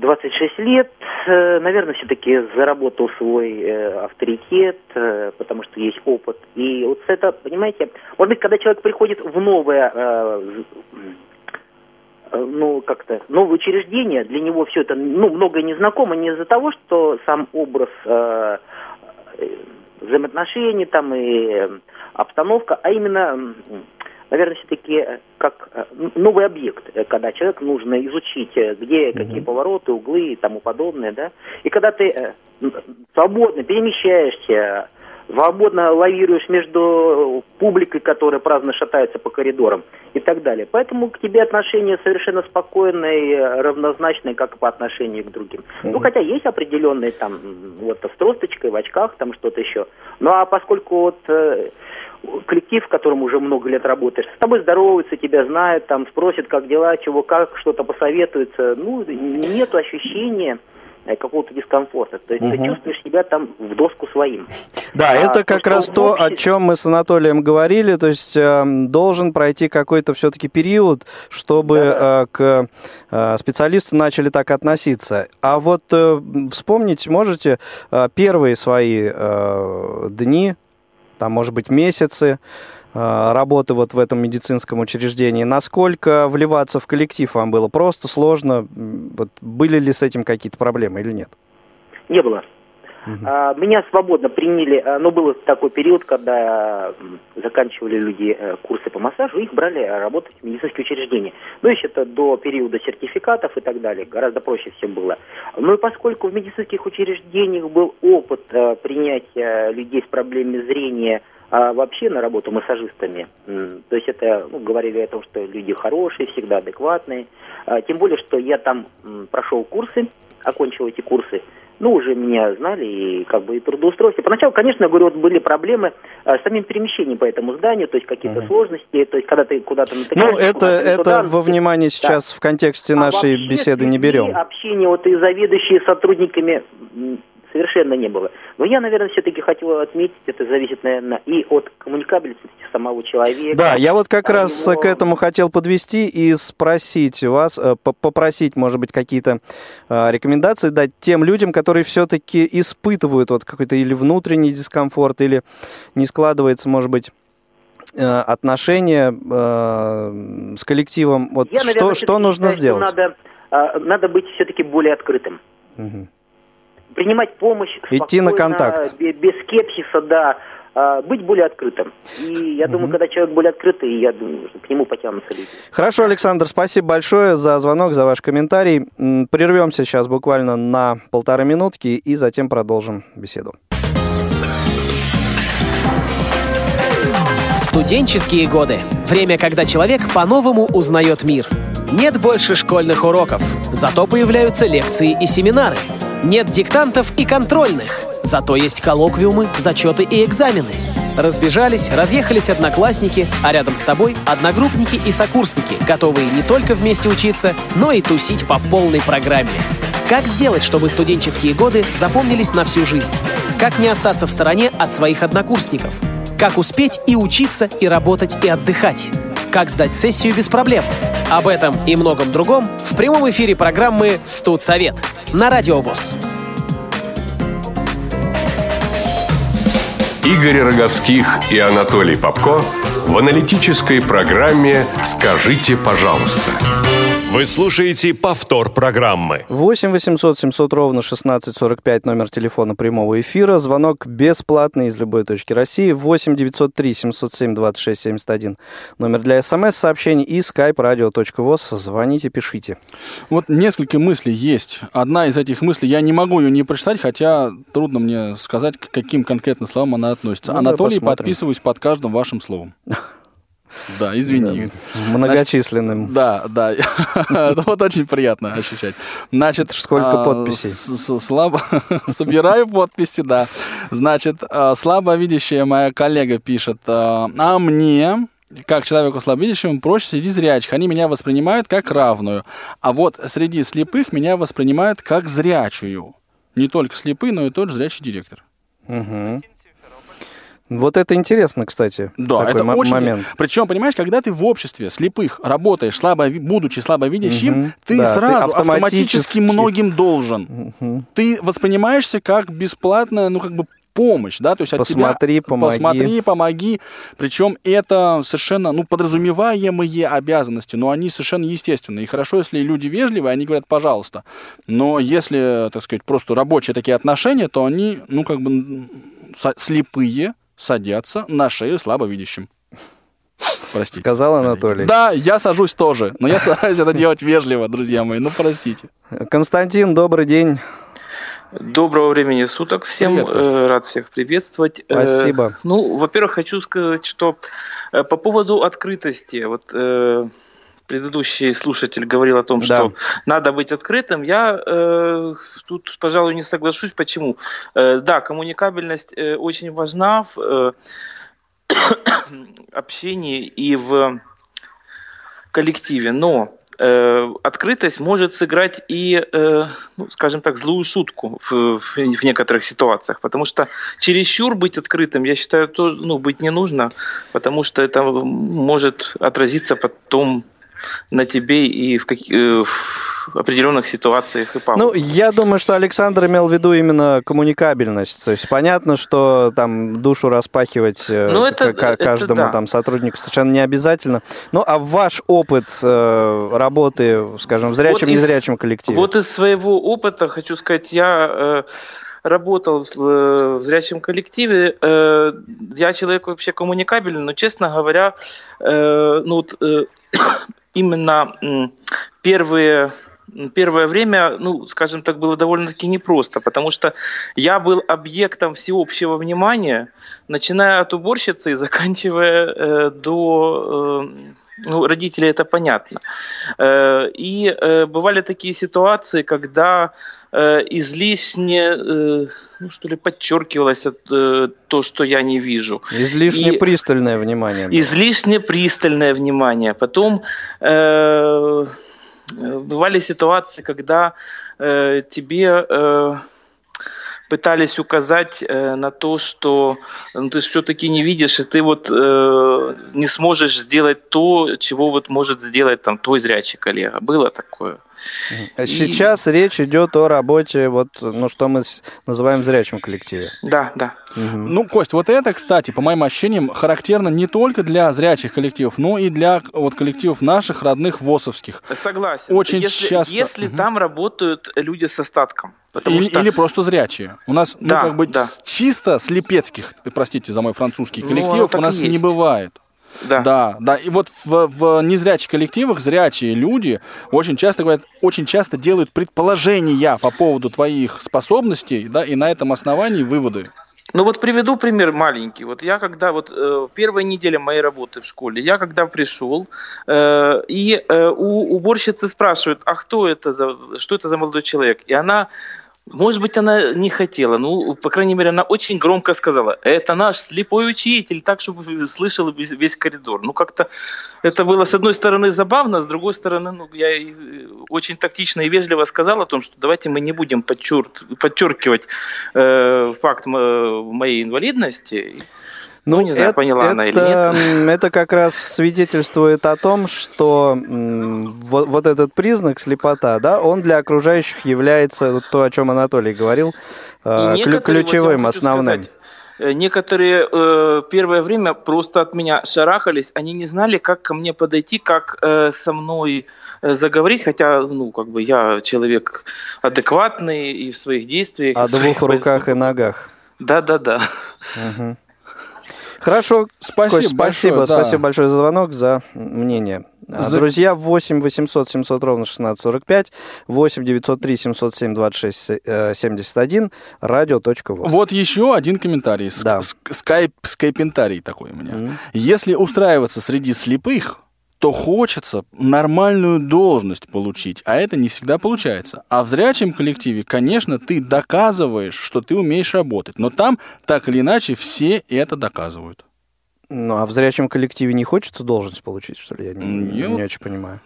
26 лет, э, наверное, все-таки заработал свой э, авторитет, э, потому что есть опыт. И вот это, понимаете, может быть, когда человек приходит в новое, ну, как-то, новое учреждение, для него все это, ну, многое незнакомо не из-за того, что сам образ взаимоотношений там и обстановка, а именно наверное, все-таки э, как э, новый объект, э, когда человек нужно изучить, где какие повороты, углы и тому подобное, да. И когда ты свободно перемещаешься, свободно лавируешь между публикой, которая праздно шатается по коридорам и так далее. Поэтому к тебе отношение совершенно спокойное равнозначное, как по отношению к другим. Mm-hmm. Ну, хотя есть определенные там, вот, с тросточкой, в очках, там что-то еще. Ну, а поскольку вот коллектив, в котором уже много лет работаешь, с тобой здороваются, тебя знают, там спросят, как дела, чего, как, что-то посоветуются. Ну, нет ощущения э, какого-то дискомфорта. То есть угу. ты чувствуешь себя там в доску своим. Да, а, это как раз то, обществе... о чем мы с Анатолием говорили. То есть э, должен пройти какой-то все-таки период, чтобы да. э, к э, специалисту начали так относиться. А вот э, вспомнить можете э, первые свои э, дни там, может быть, месяцы э, работы вот в этом медицинском учреждении. Насколько вливаться в коллектив вам было просто, сложно? Вот были ли с этим какие-то проблемы или нет? Не было. Угу. Меня свободно приняли, а, но был такой период, когда заканчивали люди э, курсы по массажу, их брали работать в медицинские учреждения. Ну, еще это до периода сертификатов и так далее, гораздо проще всем было. Ну и поскольку в медицинских учреждениях был опыт э, принятия людей с проблемами зрения а вообще на работу массажистами. То есть это, ну, говорили о том, что люди хорошие, всегда адекватные. А, тем более, что я там прошел курсы, окончил эти курсы, ну, уже меня знали и как бы и трудоустройство. Поначалу, конечно, говорю, вот были проблемы а, с самим перемещением по этому зданию, то есть какие-то uh-huh. сложности, то есть когда ты куда-то натыкаешься... Ну, это, это туда, во внимание сейчас да. в контексте нашей а беседы не берем. Общение вот и заведующие сотрудниками совершенно не было. Но я, наверное, все-таки хотел отметить, это зависит, наверное, и от коммуникабельности самого человека. Да, я вот как раз его... к этому хотел подвести и спросить вас, э, попросить, может быть, какие-то э, рекомендации дать тем людям, которые все-таки испытывают вот какой-то или внутренний дискомфорт, или не складывается, может быть, э, отношения с коллективом. Вот я, наверное, что, что нужно считаю, сделать? Что надо, надо быть все-таки более открытым. Угу принимать помощь идти на контакт без скепсиса, да, а, быть более открытым. И я думаю, когда человек более открытый, я думаю, что к нему потянутся люди. Хорошо, Александр, спасибо большое за звонок, за ваш комментарий. Прервемся сейчас буквально на полторы минутки и затем продолжим беседу. Студенческие годы. Время, когда человек по-новому узнает мир. Нет больше школьных уроков, зато появляются лекции и семинары – нет диктантов и контрольных. Зато есть коллоквиумы, зачеты и экзамены. Разбежались, разъехались одноклассники, а рядом с тобой одногруппники и сокурсники, готовые не только вместе учиться, но и тусить по полной программе. Как сделать, чтобы студенческие годы запомнились на всю жизнь? Как не остаться в стороне от своих однокурсников? Как успеть и учиться, и работать, и отдыхать? Как сдать сессию без проблем? Об этом и многом другом в прямом эфире программы «Студсовет» на Радио ВОЗ. Игорь Роговских и Анатолий Попко в аналитической программе «Скажите, пожалуйста». Вы слушаете повтор программы. 8 800 700 ровно 1645 номер телефона прямого эфира. Звонок бесплатный из любой точки России. 8 903 707 26 71 номер для смс-сообщений и skype radio.voz. Звоните, пишите. Вот несколько мыслей есть. Одна из этих мыслей, я не могу ее не прочитать, хотя трудно мне сказать, к каким конкретно словам она относится. Ну, Анатолий, подписываюсь под каждым вашим словом. Да, извини. Многочисленным. Да, да. Это вот очень приятно ощущать. Значит, Сколько а, подписей? Слабо... Собираю подписи, да. Значит, а, слабовидящая моя коллега пишет, а а мне, как человеку слабовидящему, проще среди зрячих. Они меня воспринимают как равную. А вот среди слепых меня воспринимают как зрячую. Не только слепые, но и тот же зрячий директор. Мгм. Вот это интересно, кстати. Да, такой это очень. момент. Причем, понимаешь, когда ты в обществе слепых работаешь, слабо, будучи слабовидящим, Мгм. ты Да, ты сразу автоматически- автоматически многим должен. Мгм. Ты воспринимаешься как бесплатная, ну как бы помощь, да, то есть от Посмотри, тебя помоги. посмотри, помоги. Причем это совершенно, ну, подразумеваемые обязанности, но они совершенно естественные. И хорошо, если люди вежливые, они говорят, пожалуйста. Но если, так сказать, просто рабочие такие отношения, то они, ну, как бы слепые садятся на шею слабовидящим. Простите. Сказал Анатолий. Да, я сажусь тоже, но я стараюсь это делать вежливо, друзья мои, ну простите. Константин, добрый день. Доброго времени суток всем. Привет. Э, Рад всех приветствовать. Э, Спасибо. Ну, во-первых, хочу сказать, что э, по поводу открытости, вот э, предыдущий слушатель говорил о том, Да. что надо быть открытым. Я э, тут, пожалуй, не соглашусь. Почему? Э, да, коммуникабельность э, очень важна в э, общении и в коллективе, но э, открытость может сыграть и, э, ну, скажем так, злую шутку в, в- в некоторых ситуациях, потому что чересчур быть открытым, я считаю, то, ну, быть не нужно, потому что это может отразиться потом на тебе и в, каки- э, в определенных ситуациях и пагубно. Ну, я думаю, что Александр имел в виду именно коммуникабельность. То есть понятно, что там душу распахивать э, Ну, это- к- к- это каждому да. там сотруднику совершенно не обязательно. Ну, а ваш опыт э, работы, скажем, в зрячем, Вот из- незрячем коллективе? Вот из своего опыта хочу сказать, я э, работал в, э, зрячем коллективе. я человек вообще коммуникабельный, но, честно говоря, ну вот, именно первые Первое время, ну, скажем так, было довольно-таки непросто, потому что я был объектом всеобщего внимания, начиная от уборщицы и заканчивая э, до э, ну, родителей, это понятно. Э, и э, бывали такие ситуации, когда э, излишне, ну, что ли, подчеркивалось то, что я не вижу. Излишне и- пристальное внимание. было. Излишне пристальное внимание. Потом бывали ситуации, когда тебе пытались указать э, на то, что ну, ты все-таки не видишь, и ты вот э, не сможешь сделать то, чего вот может сделать там твой зрячий коллега. Было такое. Сейчас речь идет о работе, вот, ну, что мы называем в зрячем коллективе. Да, да. Ну, Кость, вот это, кстати, по моим ощущениям, характерно не только для зрячих коллективов, но и для вот коллективов наших родных ВОСовских. Согласен. Очень если, часто. Если Мгм. там работают люди с остатком. Или, что... или просто зрячие. У нас, ну, Да, как бы да. чисто слепецких, простите за мой французский, Ну, коллективов так у нас и не бывает. Да. Да, да. И вот в, в незрячих коллективах зрячие люди очень часто говорят, очень часто делают предположения по поводу твоих способностей, да, и на этом основании выводы. Ну вот приведу пример маленький. Вот я когда вот э, первая неделя моей работы в школе, я когда пришел э, и э, у уборщицы спрашивают, а кто это за, что это за молодой человек? И она Может быть, она не хотела, ну, по крайней мере, она очень громко сказала, это наш слепой учитель, так, чтобы слышал весь, коридор. Ну, как-то это было, с одной стороны, забавно, с другой стороны, ну, я очень тактично и вежливо сказал о том, что давайте мы не будем подчер... подчеркивать э, факт моей инвалидности. Ну, ну не знаю, это, поняла это, она или нет. Это как раз свидетельствует о том, что вот, вот этот признак слепота, да, он для окружающих является то, о чем Анатолий говорил, э, ключевым, вот основным. Сказать, э, некоторые э, первое время просто от меня шарахались, они не знали, как ко мне подойти, как э, со мной э, заговорить, хотя, ну, как бы я человек адекватный и в своих действиях. О двух руках и ногах. Да, да, да. Угу. Хорошо, спасибо, Кость, спасибо, большое, спасибо да. большое за звонок, за мнение. За... Друзья, 8 800 700 ровно 1645, 8 903 707 26 71, радио.воз. Вот еще один комментарий. Да. Скайп, скайпентарий такой у меня. Mm-hmm. Если устраиваться среди слепых, то хочется нормальную должность получить, а это не всегда получается. А в зрячем коллективе, конечно, ты доказываешь, что ты умеешь работать, но там так или иначе все это доказывают. Ну, а в зрячем коллективе не хочется должность получить, что ли? Я не, не, не очень понимаю.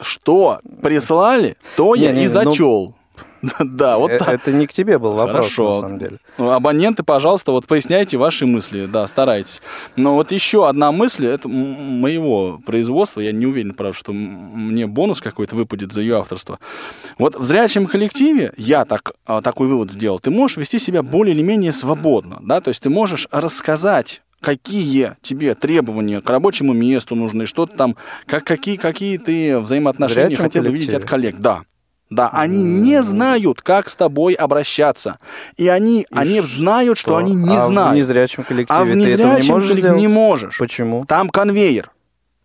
Что прислали, то я и ну, зачел. Да, вот э, так. Это не к тебе был вопрос, Хорошо. на самом деле. Ну, абоненты, пожалуйста, вот поясняйте ваши мысли, да, старайтесь. Но вот еще одна мысль, это моего производства, я не уверен, правда, что мне бонус какой-то выпадет за ее авторство. Вот в зрячем коллективе, я так, а, такой вывод сделал, ты можешь вести себя более или менее свободно, да, то есть ты можешь рассказать какие тебе требования к рабочему месту нужны, что там, как, какие, какие ты взаимоотношения хотел бы видеть от коллег. Да. Да, они не знают, как с тобой обращаться. И они, и они знают, что, что они не а знают. в незрячем коллективе а в незрячем коллективе не можешь. Почему? Там конвейер.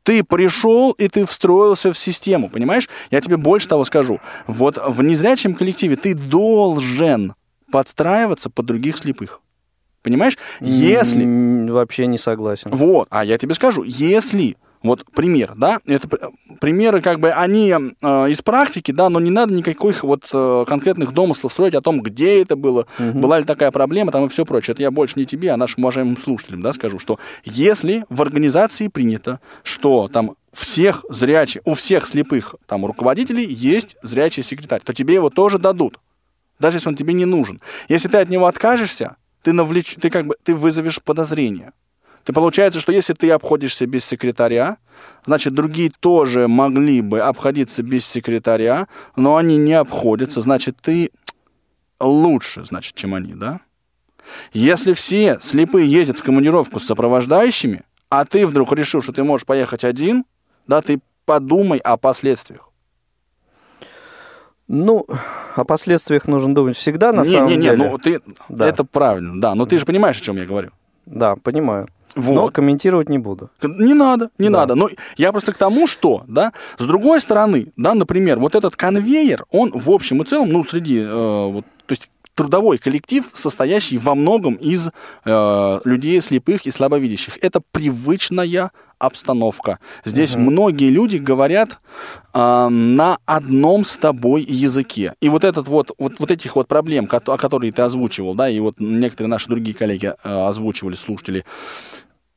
Ты пришел, и ты встроился в систему, понимаешь? Я тебе больше того скажу. Вот в незрячем коллективе ты должен подстраиваться под других слепых. Понимаешь? Если... Вообще не согласен. Вот, а я тебе скажу, если вот пример, да, это примеры, как бы, они э, из практики, да, но не надо никаких вот э, конкретных домыслов строить о том, где это было, угу. была ли такая проблема, там и все прочее. Это я больше не тебе, а нашим уважаемым слушателям, да, скажу, что если в организации принято, что там всех зрячих, у всех слепых там руководителей есть зрячий секретарь, то тебе его тоже дадут, даже если он тебе не нужен. Если ты от него откажешься, ты навлеч, ты как бы, ты вызовешь подозрение. Ты получается, что если ты обходишься без секретаря, значит, другие тоже могли бы обходиться без секретаря, но они не обходятся, значит, ты лучше, значит, чем они, да? Если все слепые ездят в командировку с сопровождающими, а ты вдруг решил, что ты можешь поехать один, да, ты подумай о последствиях. Ну, о последствиях нужно думать всегда, на не, самом не, не, деле. Не, ну ты, да. это правильно, да, но ты же понимаешь, о чем я говорю. Да, понимаю. Вот. Но комментировать не буду. Не надо, не да. надо. Но я просто к тому, что, да, с другой стороны, да, например, вот этот конвейер, он в общем и целом, ну, среди, э, вот, то есть трудовой коллектив, состоящий во многом из э, людей слепых и слабовидящих. Это привычная обстановка. Здесь угу. многие люди говорят э, на одном с тобой языке. И вот этот вот, вот, вот этих вот проблем, о которых ты озвучивал, да, и вот некоторые наши другие коллеги э, озвучивали, слушатели,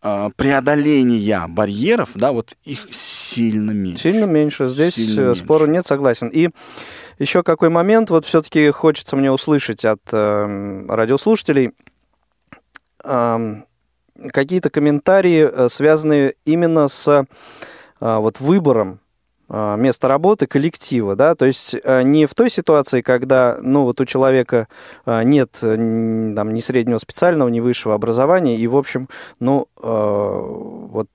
преодоления барьеров, да, вот их сильно меньше. Сильно меньше. Здесь сильно спору меньше. нет, согласен. И еще какой момент, вот все-таки хочется мне услышать от э, радиослушателей э, какие-то комментарии, э, связанные именно с э, вот выбором э, места работы коллектива, да, то есть э, не в той ситуации, когда, ну, вот у человека нет там ни среднего специального, ни высшего образования, и, в общем, ну, вот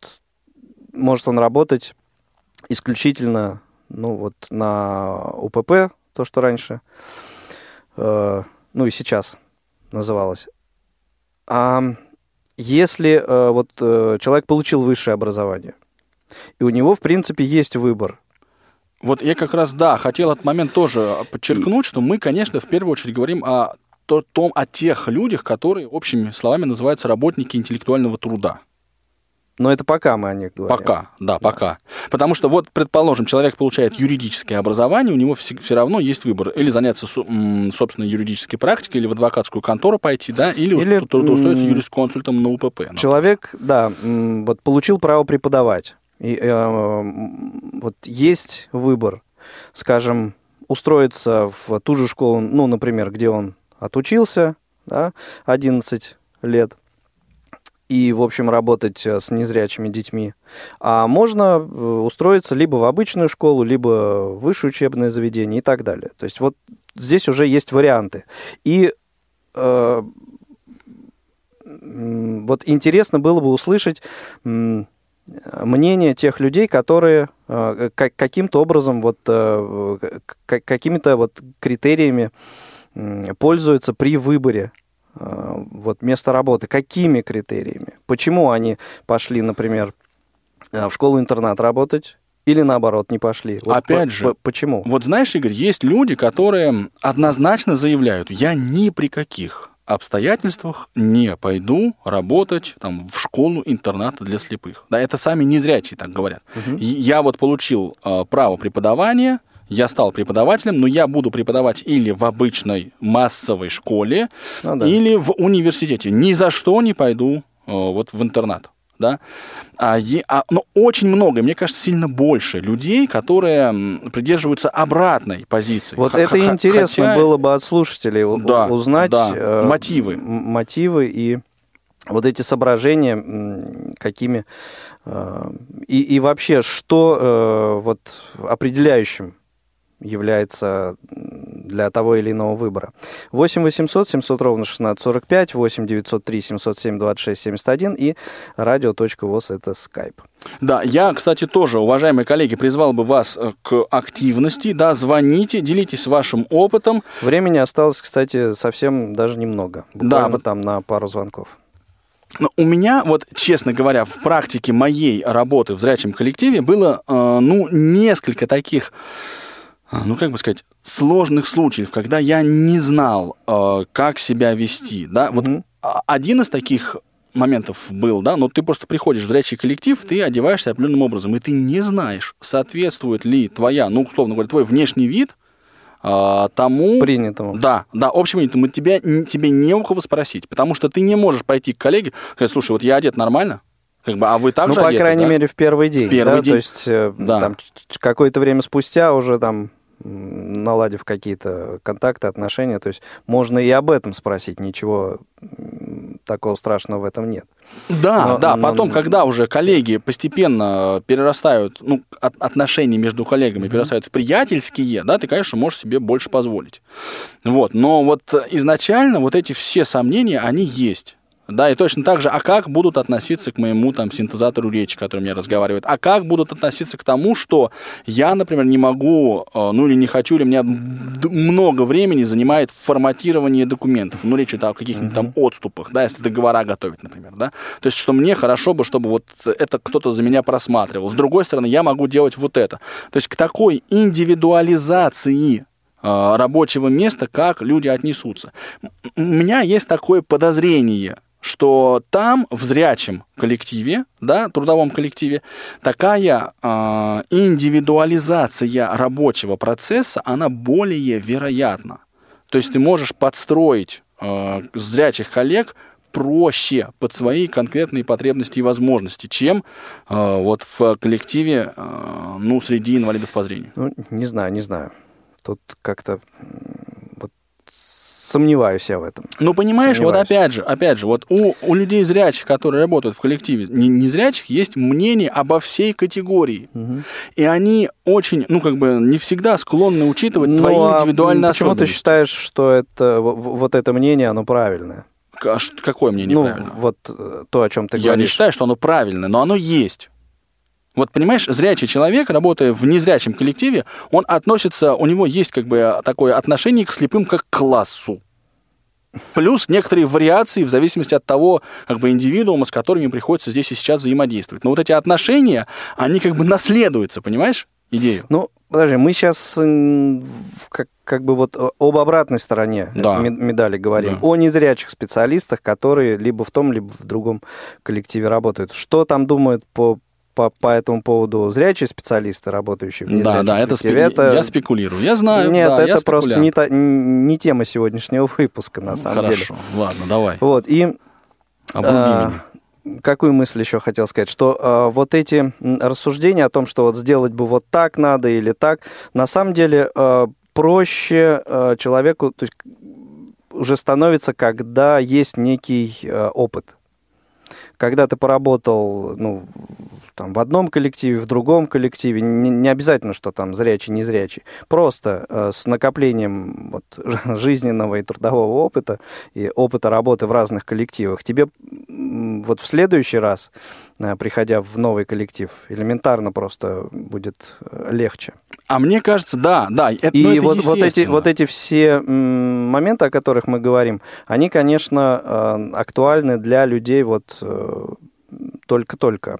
может он работать исключительно ну вот на УПП, то, что раньше, э, ну и сейчас называлось. А если э, вот э, человек получил высшее образование, и у него, в принципе, есть выбор. Вот я как раз, да, хотел этот момент тоже подчеркнуть, что мы, конечно, в первую очередь говорим о том, о тех людях, которые общими словами называются работники интеллектуального труда. Но это пока мы о них говорим. Пока, да, пока. Потому что вот, предположим, человек получает юридическое образование, у него все, все равно есть выбор. Или заняться, со- м, собственно, юридической практикой, или в адвокатскую контору пойти, да, или, Или, устро- трудоустроиться юрисконсультом на УПП. например. Человек, да, вот получил право преподавать. И э, вот есть выбор, скажем, устроиться в ту же школу, ну, например, где он отучился, да, 11 лет, и, в общем, работать э, с незрячими детьми. А можно э, устроиться либо в обычную школу, либо в высшее учебное заведение и так далее. То есть вот здесь уже есть варианты. И э, вот интересно было бы услышать мнение тех людей, которые э, ка- каким-то образом вот э, какими-то вот критериями пользуются при выборе э, вот места работы. Какими критериями? Почему они пошли, например, в школу-интернат работать? Или наоборот, не пошли? Вот Опять по- же, по- почему? Вот знаешь, Игорь, есть люди, которые однозначно заявляют, я ни при каких обстоятельствах не пойду работать там, в школу интерната для слепых. Да, это сами незрячие так говорят. И Я вот получил э, право преподавания, я стал преподавателем, но я буду преподавать или в обычной массовой школе, Ну да. или в университете. Ни за что не пойду э, вот в интернат. Да? А, е- а, но очень много, мне кажется, сильно больше людей, которые придерживаются обратной позиции. Вот Х- это х- интересно хотя- было бы от слушателей Да, узнать да, э, мотивы. мотивы и вот эти соображения, какими э, и, и вообще, что э, вот определяющим является для того или иного выбора. 8 800 700 ровно 1645, 8 903 707 26 71 и радио.воз это скайп. Да, я, кстати, тоже, уважаемые коллеги, призвал бы вас э, к активности. Да, звоните, делитесь вашим опытом. Времени осталось, кстати, совсем даже немного. Да, Буквально вот- там на пару звонков. Но у меня, вот, честно говоря, в практике моей работы в зрячем коллективе было, э, ну, несколько таких, ну, как бы сказать, сложных случаев, когда я не знал, э, как себя вести, да. Вот а- один из таких моментов был, да, но ты просто приходишь в зрячий коллектив, ты одеваешься определенным образом, и ты не знаешь, соответствует ли твоя, ну, условно говоря, твой внешний вид а, тому... Принятому. Да, да, общепринятому. Тебя, тебе не у кого спросить, потому что ты не можешь пойти к коллеге и сказать, слушай, вот я одет нормально, как бы, а вы так ну, по одеты, крайней да?» мере, в первый день. В первый да? день. То есть э, Да. там какое-то время спустя уже там наладив какие-то контакты, отношения, то есть можно и об этом спросить, ничего такого страшного в этом нет. Да, Но- да, но- потом, когда уже коллеги постепенно перерастают, ну, от- отношения между коллегами перерастают в приятельские, да, ты, конечно, можешь себе больше позволить. Вот, но вот изначально вот эти все сомнения, они есть. Да, и точно так же, а как будут относиться к моему там синтезатору речи, который мне разговаривает? А как будут относиться к тому, что я, например, не могу, э, ну или не хочу, или меня д- много времени занимает форматирование документов. Ну, речь идет о каких-нибудь там отступах, да, если договора готовить, например, да. То есть, что мне хорошо бы, чтобы вот это кто-то за меня просматривал. С другой стороны, я могу делать вот это. То есть, к такой индивидуализации э, рабочего места, как люди отнесутся. У меня есть такое подозрение, что там, в зрячем коллективе, да, трудовом коллективе, такая э, индивидуализация рабочего процесса, она более вероятна. То есть ты можешь подстроить э, зрячих коллег проще под свои конкретные потребности и возможности, чем э, вот в коллективе, э, ну, среди инвалидов по зрению. Ну, не знаю, не знаю. Тут как-то сомневаюсь я в этом. Ну, понимаешь, вот Сомневаюсь. опять же, опять же, вот у, у людей зрячих, которые работают в коллективе, не, незрячих, есть мнение обо всей категории. И они очень, ну, как бы, не всегда склонны учитывать твои Ну, а индивидуальные Почему ты особенности. считаешь, что это вот это мнение, оно правильное? А Какое мнение ну, правильно? вот э, то, о чем ты Я говоришь. не считаю, что оно правильное, но оно есть. Вот понимаешь, зрячий человек, работая в незрячем коллективе, он относится, у него есть как бы такое отношение к слепым как к классу. Плюс некоторые вариации в зависимости от того, как бы индивидуума, с которыми приходится здесь и сейчас взаимодействовать. Но вот эти отношения, они как бы наследуются, понимаешь, идею? Ну, подожди, мы сейчас как, как бы вот об обратной стороне Да. ме- медали говорим. Да. О незрячих специалистах, которые либо в том, либо в другом коллективе работают. Что там думают по, по, по этому поводу зрячие специалисты, работающие в Да, да, это, спе- я спекулирую. Я знаю, Нет, да, я это просто спекулянт. не, та- не тема сегодняшнего выпуска, на самом деле. Хорошо, ладно, давай. Вот, и Обруби А, меня. Какую мысль еще хотел сказать? Что э, вот эти рассуждения о том, что вот сделать бы вот так надо или так, на самом деле э, проще э, человеку то есть, уже становится, когда есть некий э, опыт. Когда ты поработал ну, там, в одном коллективе, в другом коллективе, не, не обязательно, что там зрячий, незрячий, просто э, с накоплением вот, жизненного и трудового опыта и опыта работы в разных коллективах, тебе вот в следующий раз, э, приходя в новый коллектив, элементарно просто будет э, легче. А мне кажется, да, да. Это, И это вот, вот, эти, вот эти все моменты, о которых мы говорим, они, конечно, э, актуальны для людей вот э, только-только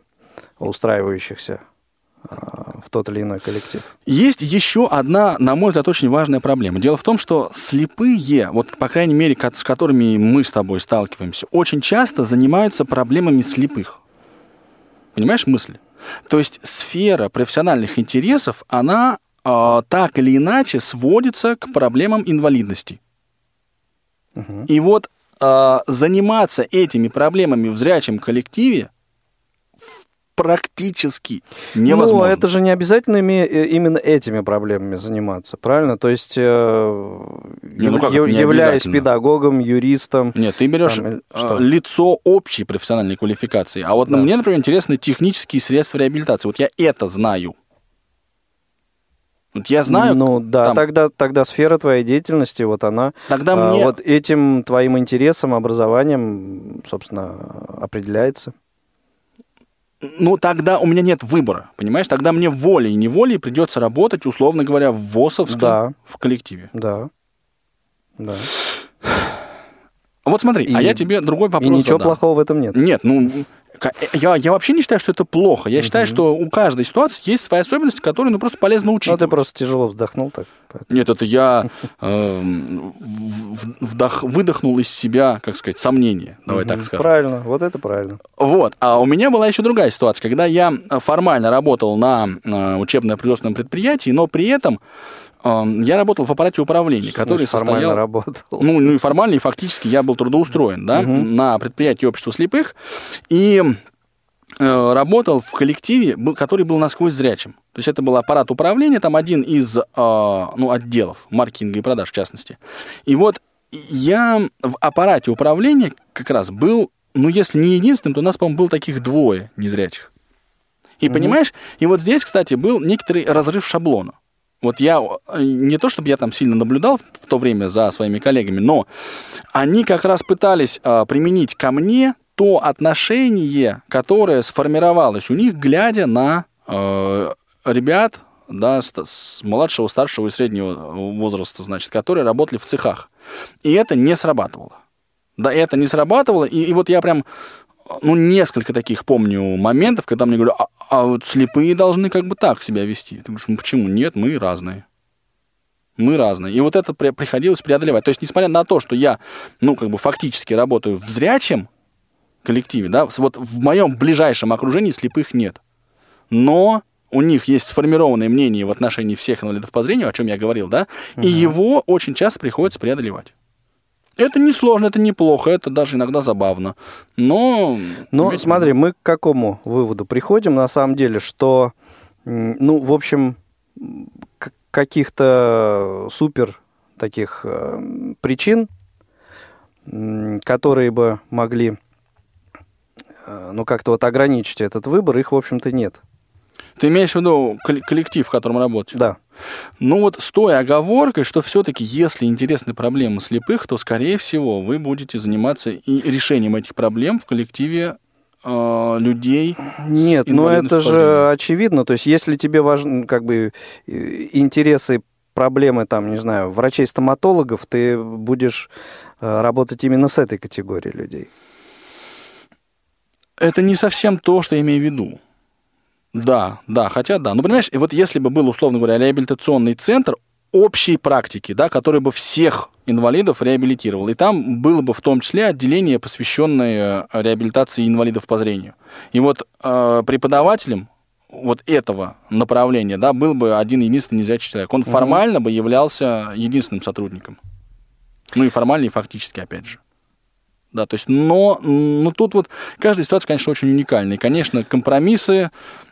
устраивающихся э, в тот или иной коллектив. Есть еще одна, на мой взгляд, очень важная проблема. Дело в том, что слепые, вот по крайней мере, с которыми мы с тобой сталкиваемся, очень часто занимаются проблемами слепых. Понимаешь мысль? То есть сфера профессиональных интересов, она э, так или иначе сводится к проблемам инвалидности. И вот э, заниматься этими проблемами в зрячем коллективе практически невозможно. Ну, это же не обязательно э, именно этими проблемами заниматься, правильно? То есть, э, Не, ну как не являясь педагогом, юристом, Нет, ты берешь Там, э, э, что? лицо общей профессиональной квалификации. А вот Да. мне, например, интересны технические средства реабилитации. Вот я это знаю. Вот я знаю, Ну да, там- тогда, тогда сфера твоей деятельности, вот она тогда а, мне... вот этим твоим интересом, образованием, собственно, определяется. Ну, тогда у меня нет выбора, понимаешь? Тогда мне волей и неволей придется работать, условно говоря, в ВОСовском Да. в коллективе. Да. Да. Вот смотри, а И- я тебе другой вопрос И ничего задам. плохого в этом нет. Нет, ну, я, я вообще не считаю, что это плохо. Я считаю, что у каждой ситуации есть свои особенности, которые, ну, просто полезно Ну, учитывать. ты просто тяжело вздохнул так. поэтому. Нет, это я в- вдох- выдохнул из себя, как сказать, сомнения. Давай так скажем. Правильно, вот это правильно. Вот. А у меня была еще другая ситуация, когда я э, формально работал на э, учебно-производственном предприятии, но при этом я работал в аппарате управления, который Значит, формально состоял... работал. Ну, ну и формально, и фактически я был трудоустроен, да, на предприятии общества слепых. И э, работал в коллективе, который был насквозь зрячим. То есть это был аппарат управления, там один из э, ну, отделов маркетинга и продаж, в частности. И вот я в аппарате управления как раз был, ну, если не единственным, то у нас, по-моему, было таких двое незрячих. И понимаешь, и вот здесь, кстати, был некоторый разрыв шаблона. Вот я, э, не то чтобы я там сильно наблюдал в, то время за своими коллегами, но они как раз пытались э, применить ко мне то отношение, которое сформировалось у них, глядя на э, ребят, да, с, с младшего, старшего и среднего возраста, значит, которые работали в цехах. И это не срабатывало. Да, это не срабатывало, и, и вот я прям, ну, несколько таких помню моментов, когда мне говорят, а, а вот слепые должны как бы так себя вести. Ты говоришь, ну почему? Нет, мы разные. Мы разные. И вот это при- приходилось преодолевать. То есть, несмотря на то, что я, ну, как бы фактически работаю в зрячем коллективе, да, вот в моем ближайшем окружении слепых нет. Но у них есть сформированное мнение в отношении всех инвалидов по зрению, о чем я говорил, да, и его очень часто приходится преодолевать. Это не сложно, это неплохо, это даже иногда забавно. Но... Ну, ведь- смотри, мы к какому выводу приходим, на самом деле, что, ну, в общем, каких-то супер таких э, причин, которые бы могли, э, ну, как-то вот ограничить этот выбор, их, в общем-то, нет. Ты имеешь в виду колл- коллектив, в котором работаешь? Да. Ну вот с той оговоркой, что все-таки, если интересны проблемы слепых, то, скорее всего, вы будете заниматься и решением этих проблем в коллективе э, людей. Нет, ну инвалидностью это же очевидно. То есть, если тебе важны, как бы, э, интересы, проблемы, там, не знаю, врачей-стоматологов, ты будешь э, работать именно с этой категорией людей. Это не совсем то, что я имею в виду. Да, да, хотя да. Ну, понимаешь, вот если бы был, условно говоря, реабилитационный центр общей практики, да, который бы всех инвалидов реабилитировал. И там было бы в том числе отделение, посвященное э, реабилитации инвалидов по зрению. И вот э, преподавателем вот этого направления, да, был бы один единственный незрячий человек. Он угу. формально бы являлся единственным сотрудником. Ну и формально, и фактически, опять же. Да, то есть, но, но тут вот каждая ситуация, конечно, очень уникальная. И, конечно, компромиссы,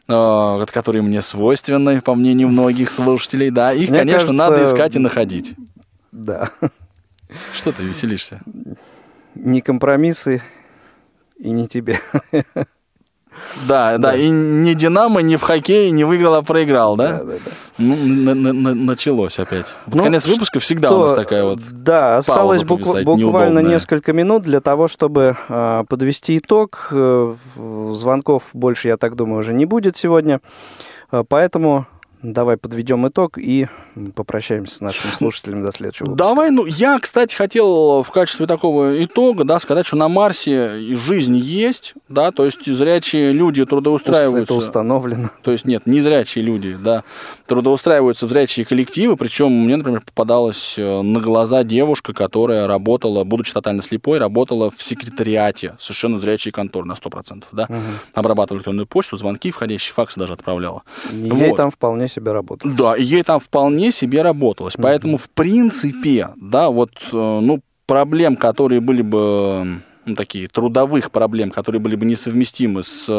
э, которые мне свойственны, по мнению многих слушателей, да, их, мне конечно, кажется, надо искать и находить. Да. Что ты веселишься? Не компромиссы и не тебе. Да, да, и не Динамо, не в хоккее не выиграл, а проиграл, да? Да, да, да. Ну, на, на, на, началось опять. Вот ну, конец выпуска всегда что, у нас такая вот. Да, осталось букв, буквально неудобная. несколько минут для того, чтобы э, подвести итог. Э, звонков больше, я так думаю, уже не будет сегодня. Э, поэтому давай подведем итог и попрощаемся с нашими слушателями до следующего выпуска. Давай, ну, я, кстати, хотел в качестве такого итога, да, сказать, что на Марсе жизнь есть, да, то есть зрячие люди трудоустраиваются. Это установлено. То есть, нет, не зрячие люди, да, трудоустраиваются в зрячие коллективы, причем мне, например, попадалась э, на глаза девушка, которая работала, будучи тотально слепой, работала в секретариате, совершенно зрячей конторы на 100%, да, угу. обрабатывала электронную почту, звонки входящие, факсы даже отправляла. Ей вот. там вполне себе работалось. Да, ей там вполне себе работалось. Поэтому, в принципе, да, вот, э, ну, проблем, которые были бы, ну, такие, трудовых проблем, которые были бы несовместимы с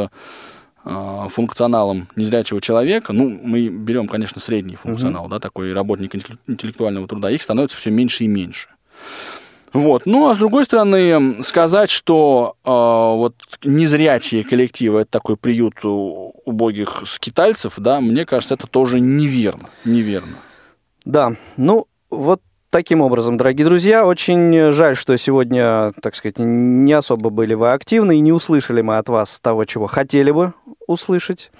э, функционалом незрячего человека, ну, мы берем, конечно, средний функционал, mm-hmm. да, такой работник интеллектуального труда, их становится все меньше и меньше. Вот. Ну, а с другой стороны, сказать, что э, вот незрячие коллективы это такой приют убогих скитальцев, да, мне кажется, это тоже неверно. Неверно. Да, ну, вот таким образом, дорогие друзья, очень жаль, что сегодня, так сказать, не особо были вы активны и не услышали мы от вас того, чего хотели бы услышать.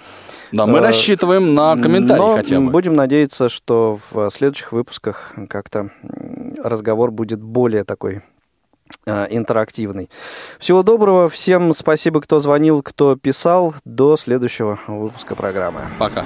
Да, мы э, рассчитываем на комментарии Но хотя бы. Будем надеяться, что в следующих выпусках как-то разговор будет более такой э, интерактивный. Всего доброго, всем спасибо, кто звонил, кто писал. До следующего выпуска программы. Пока.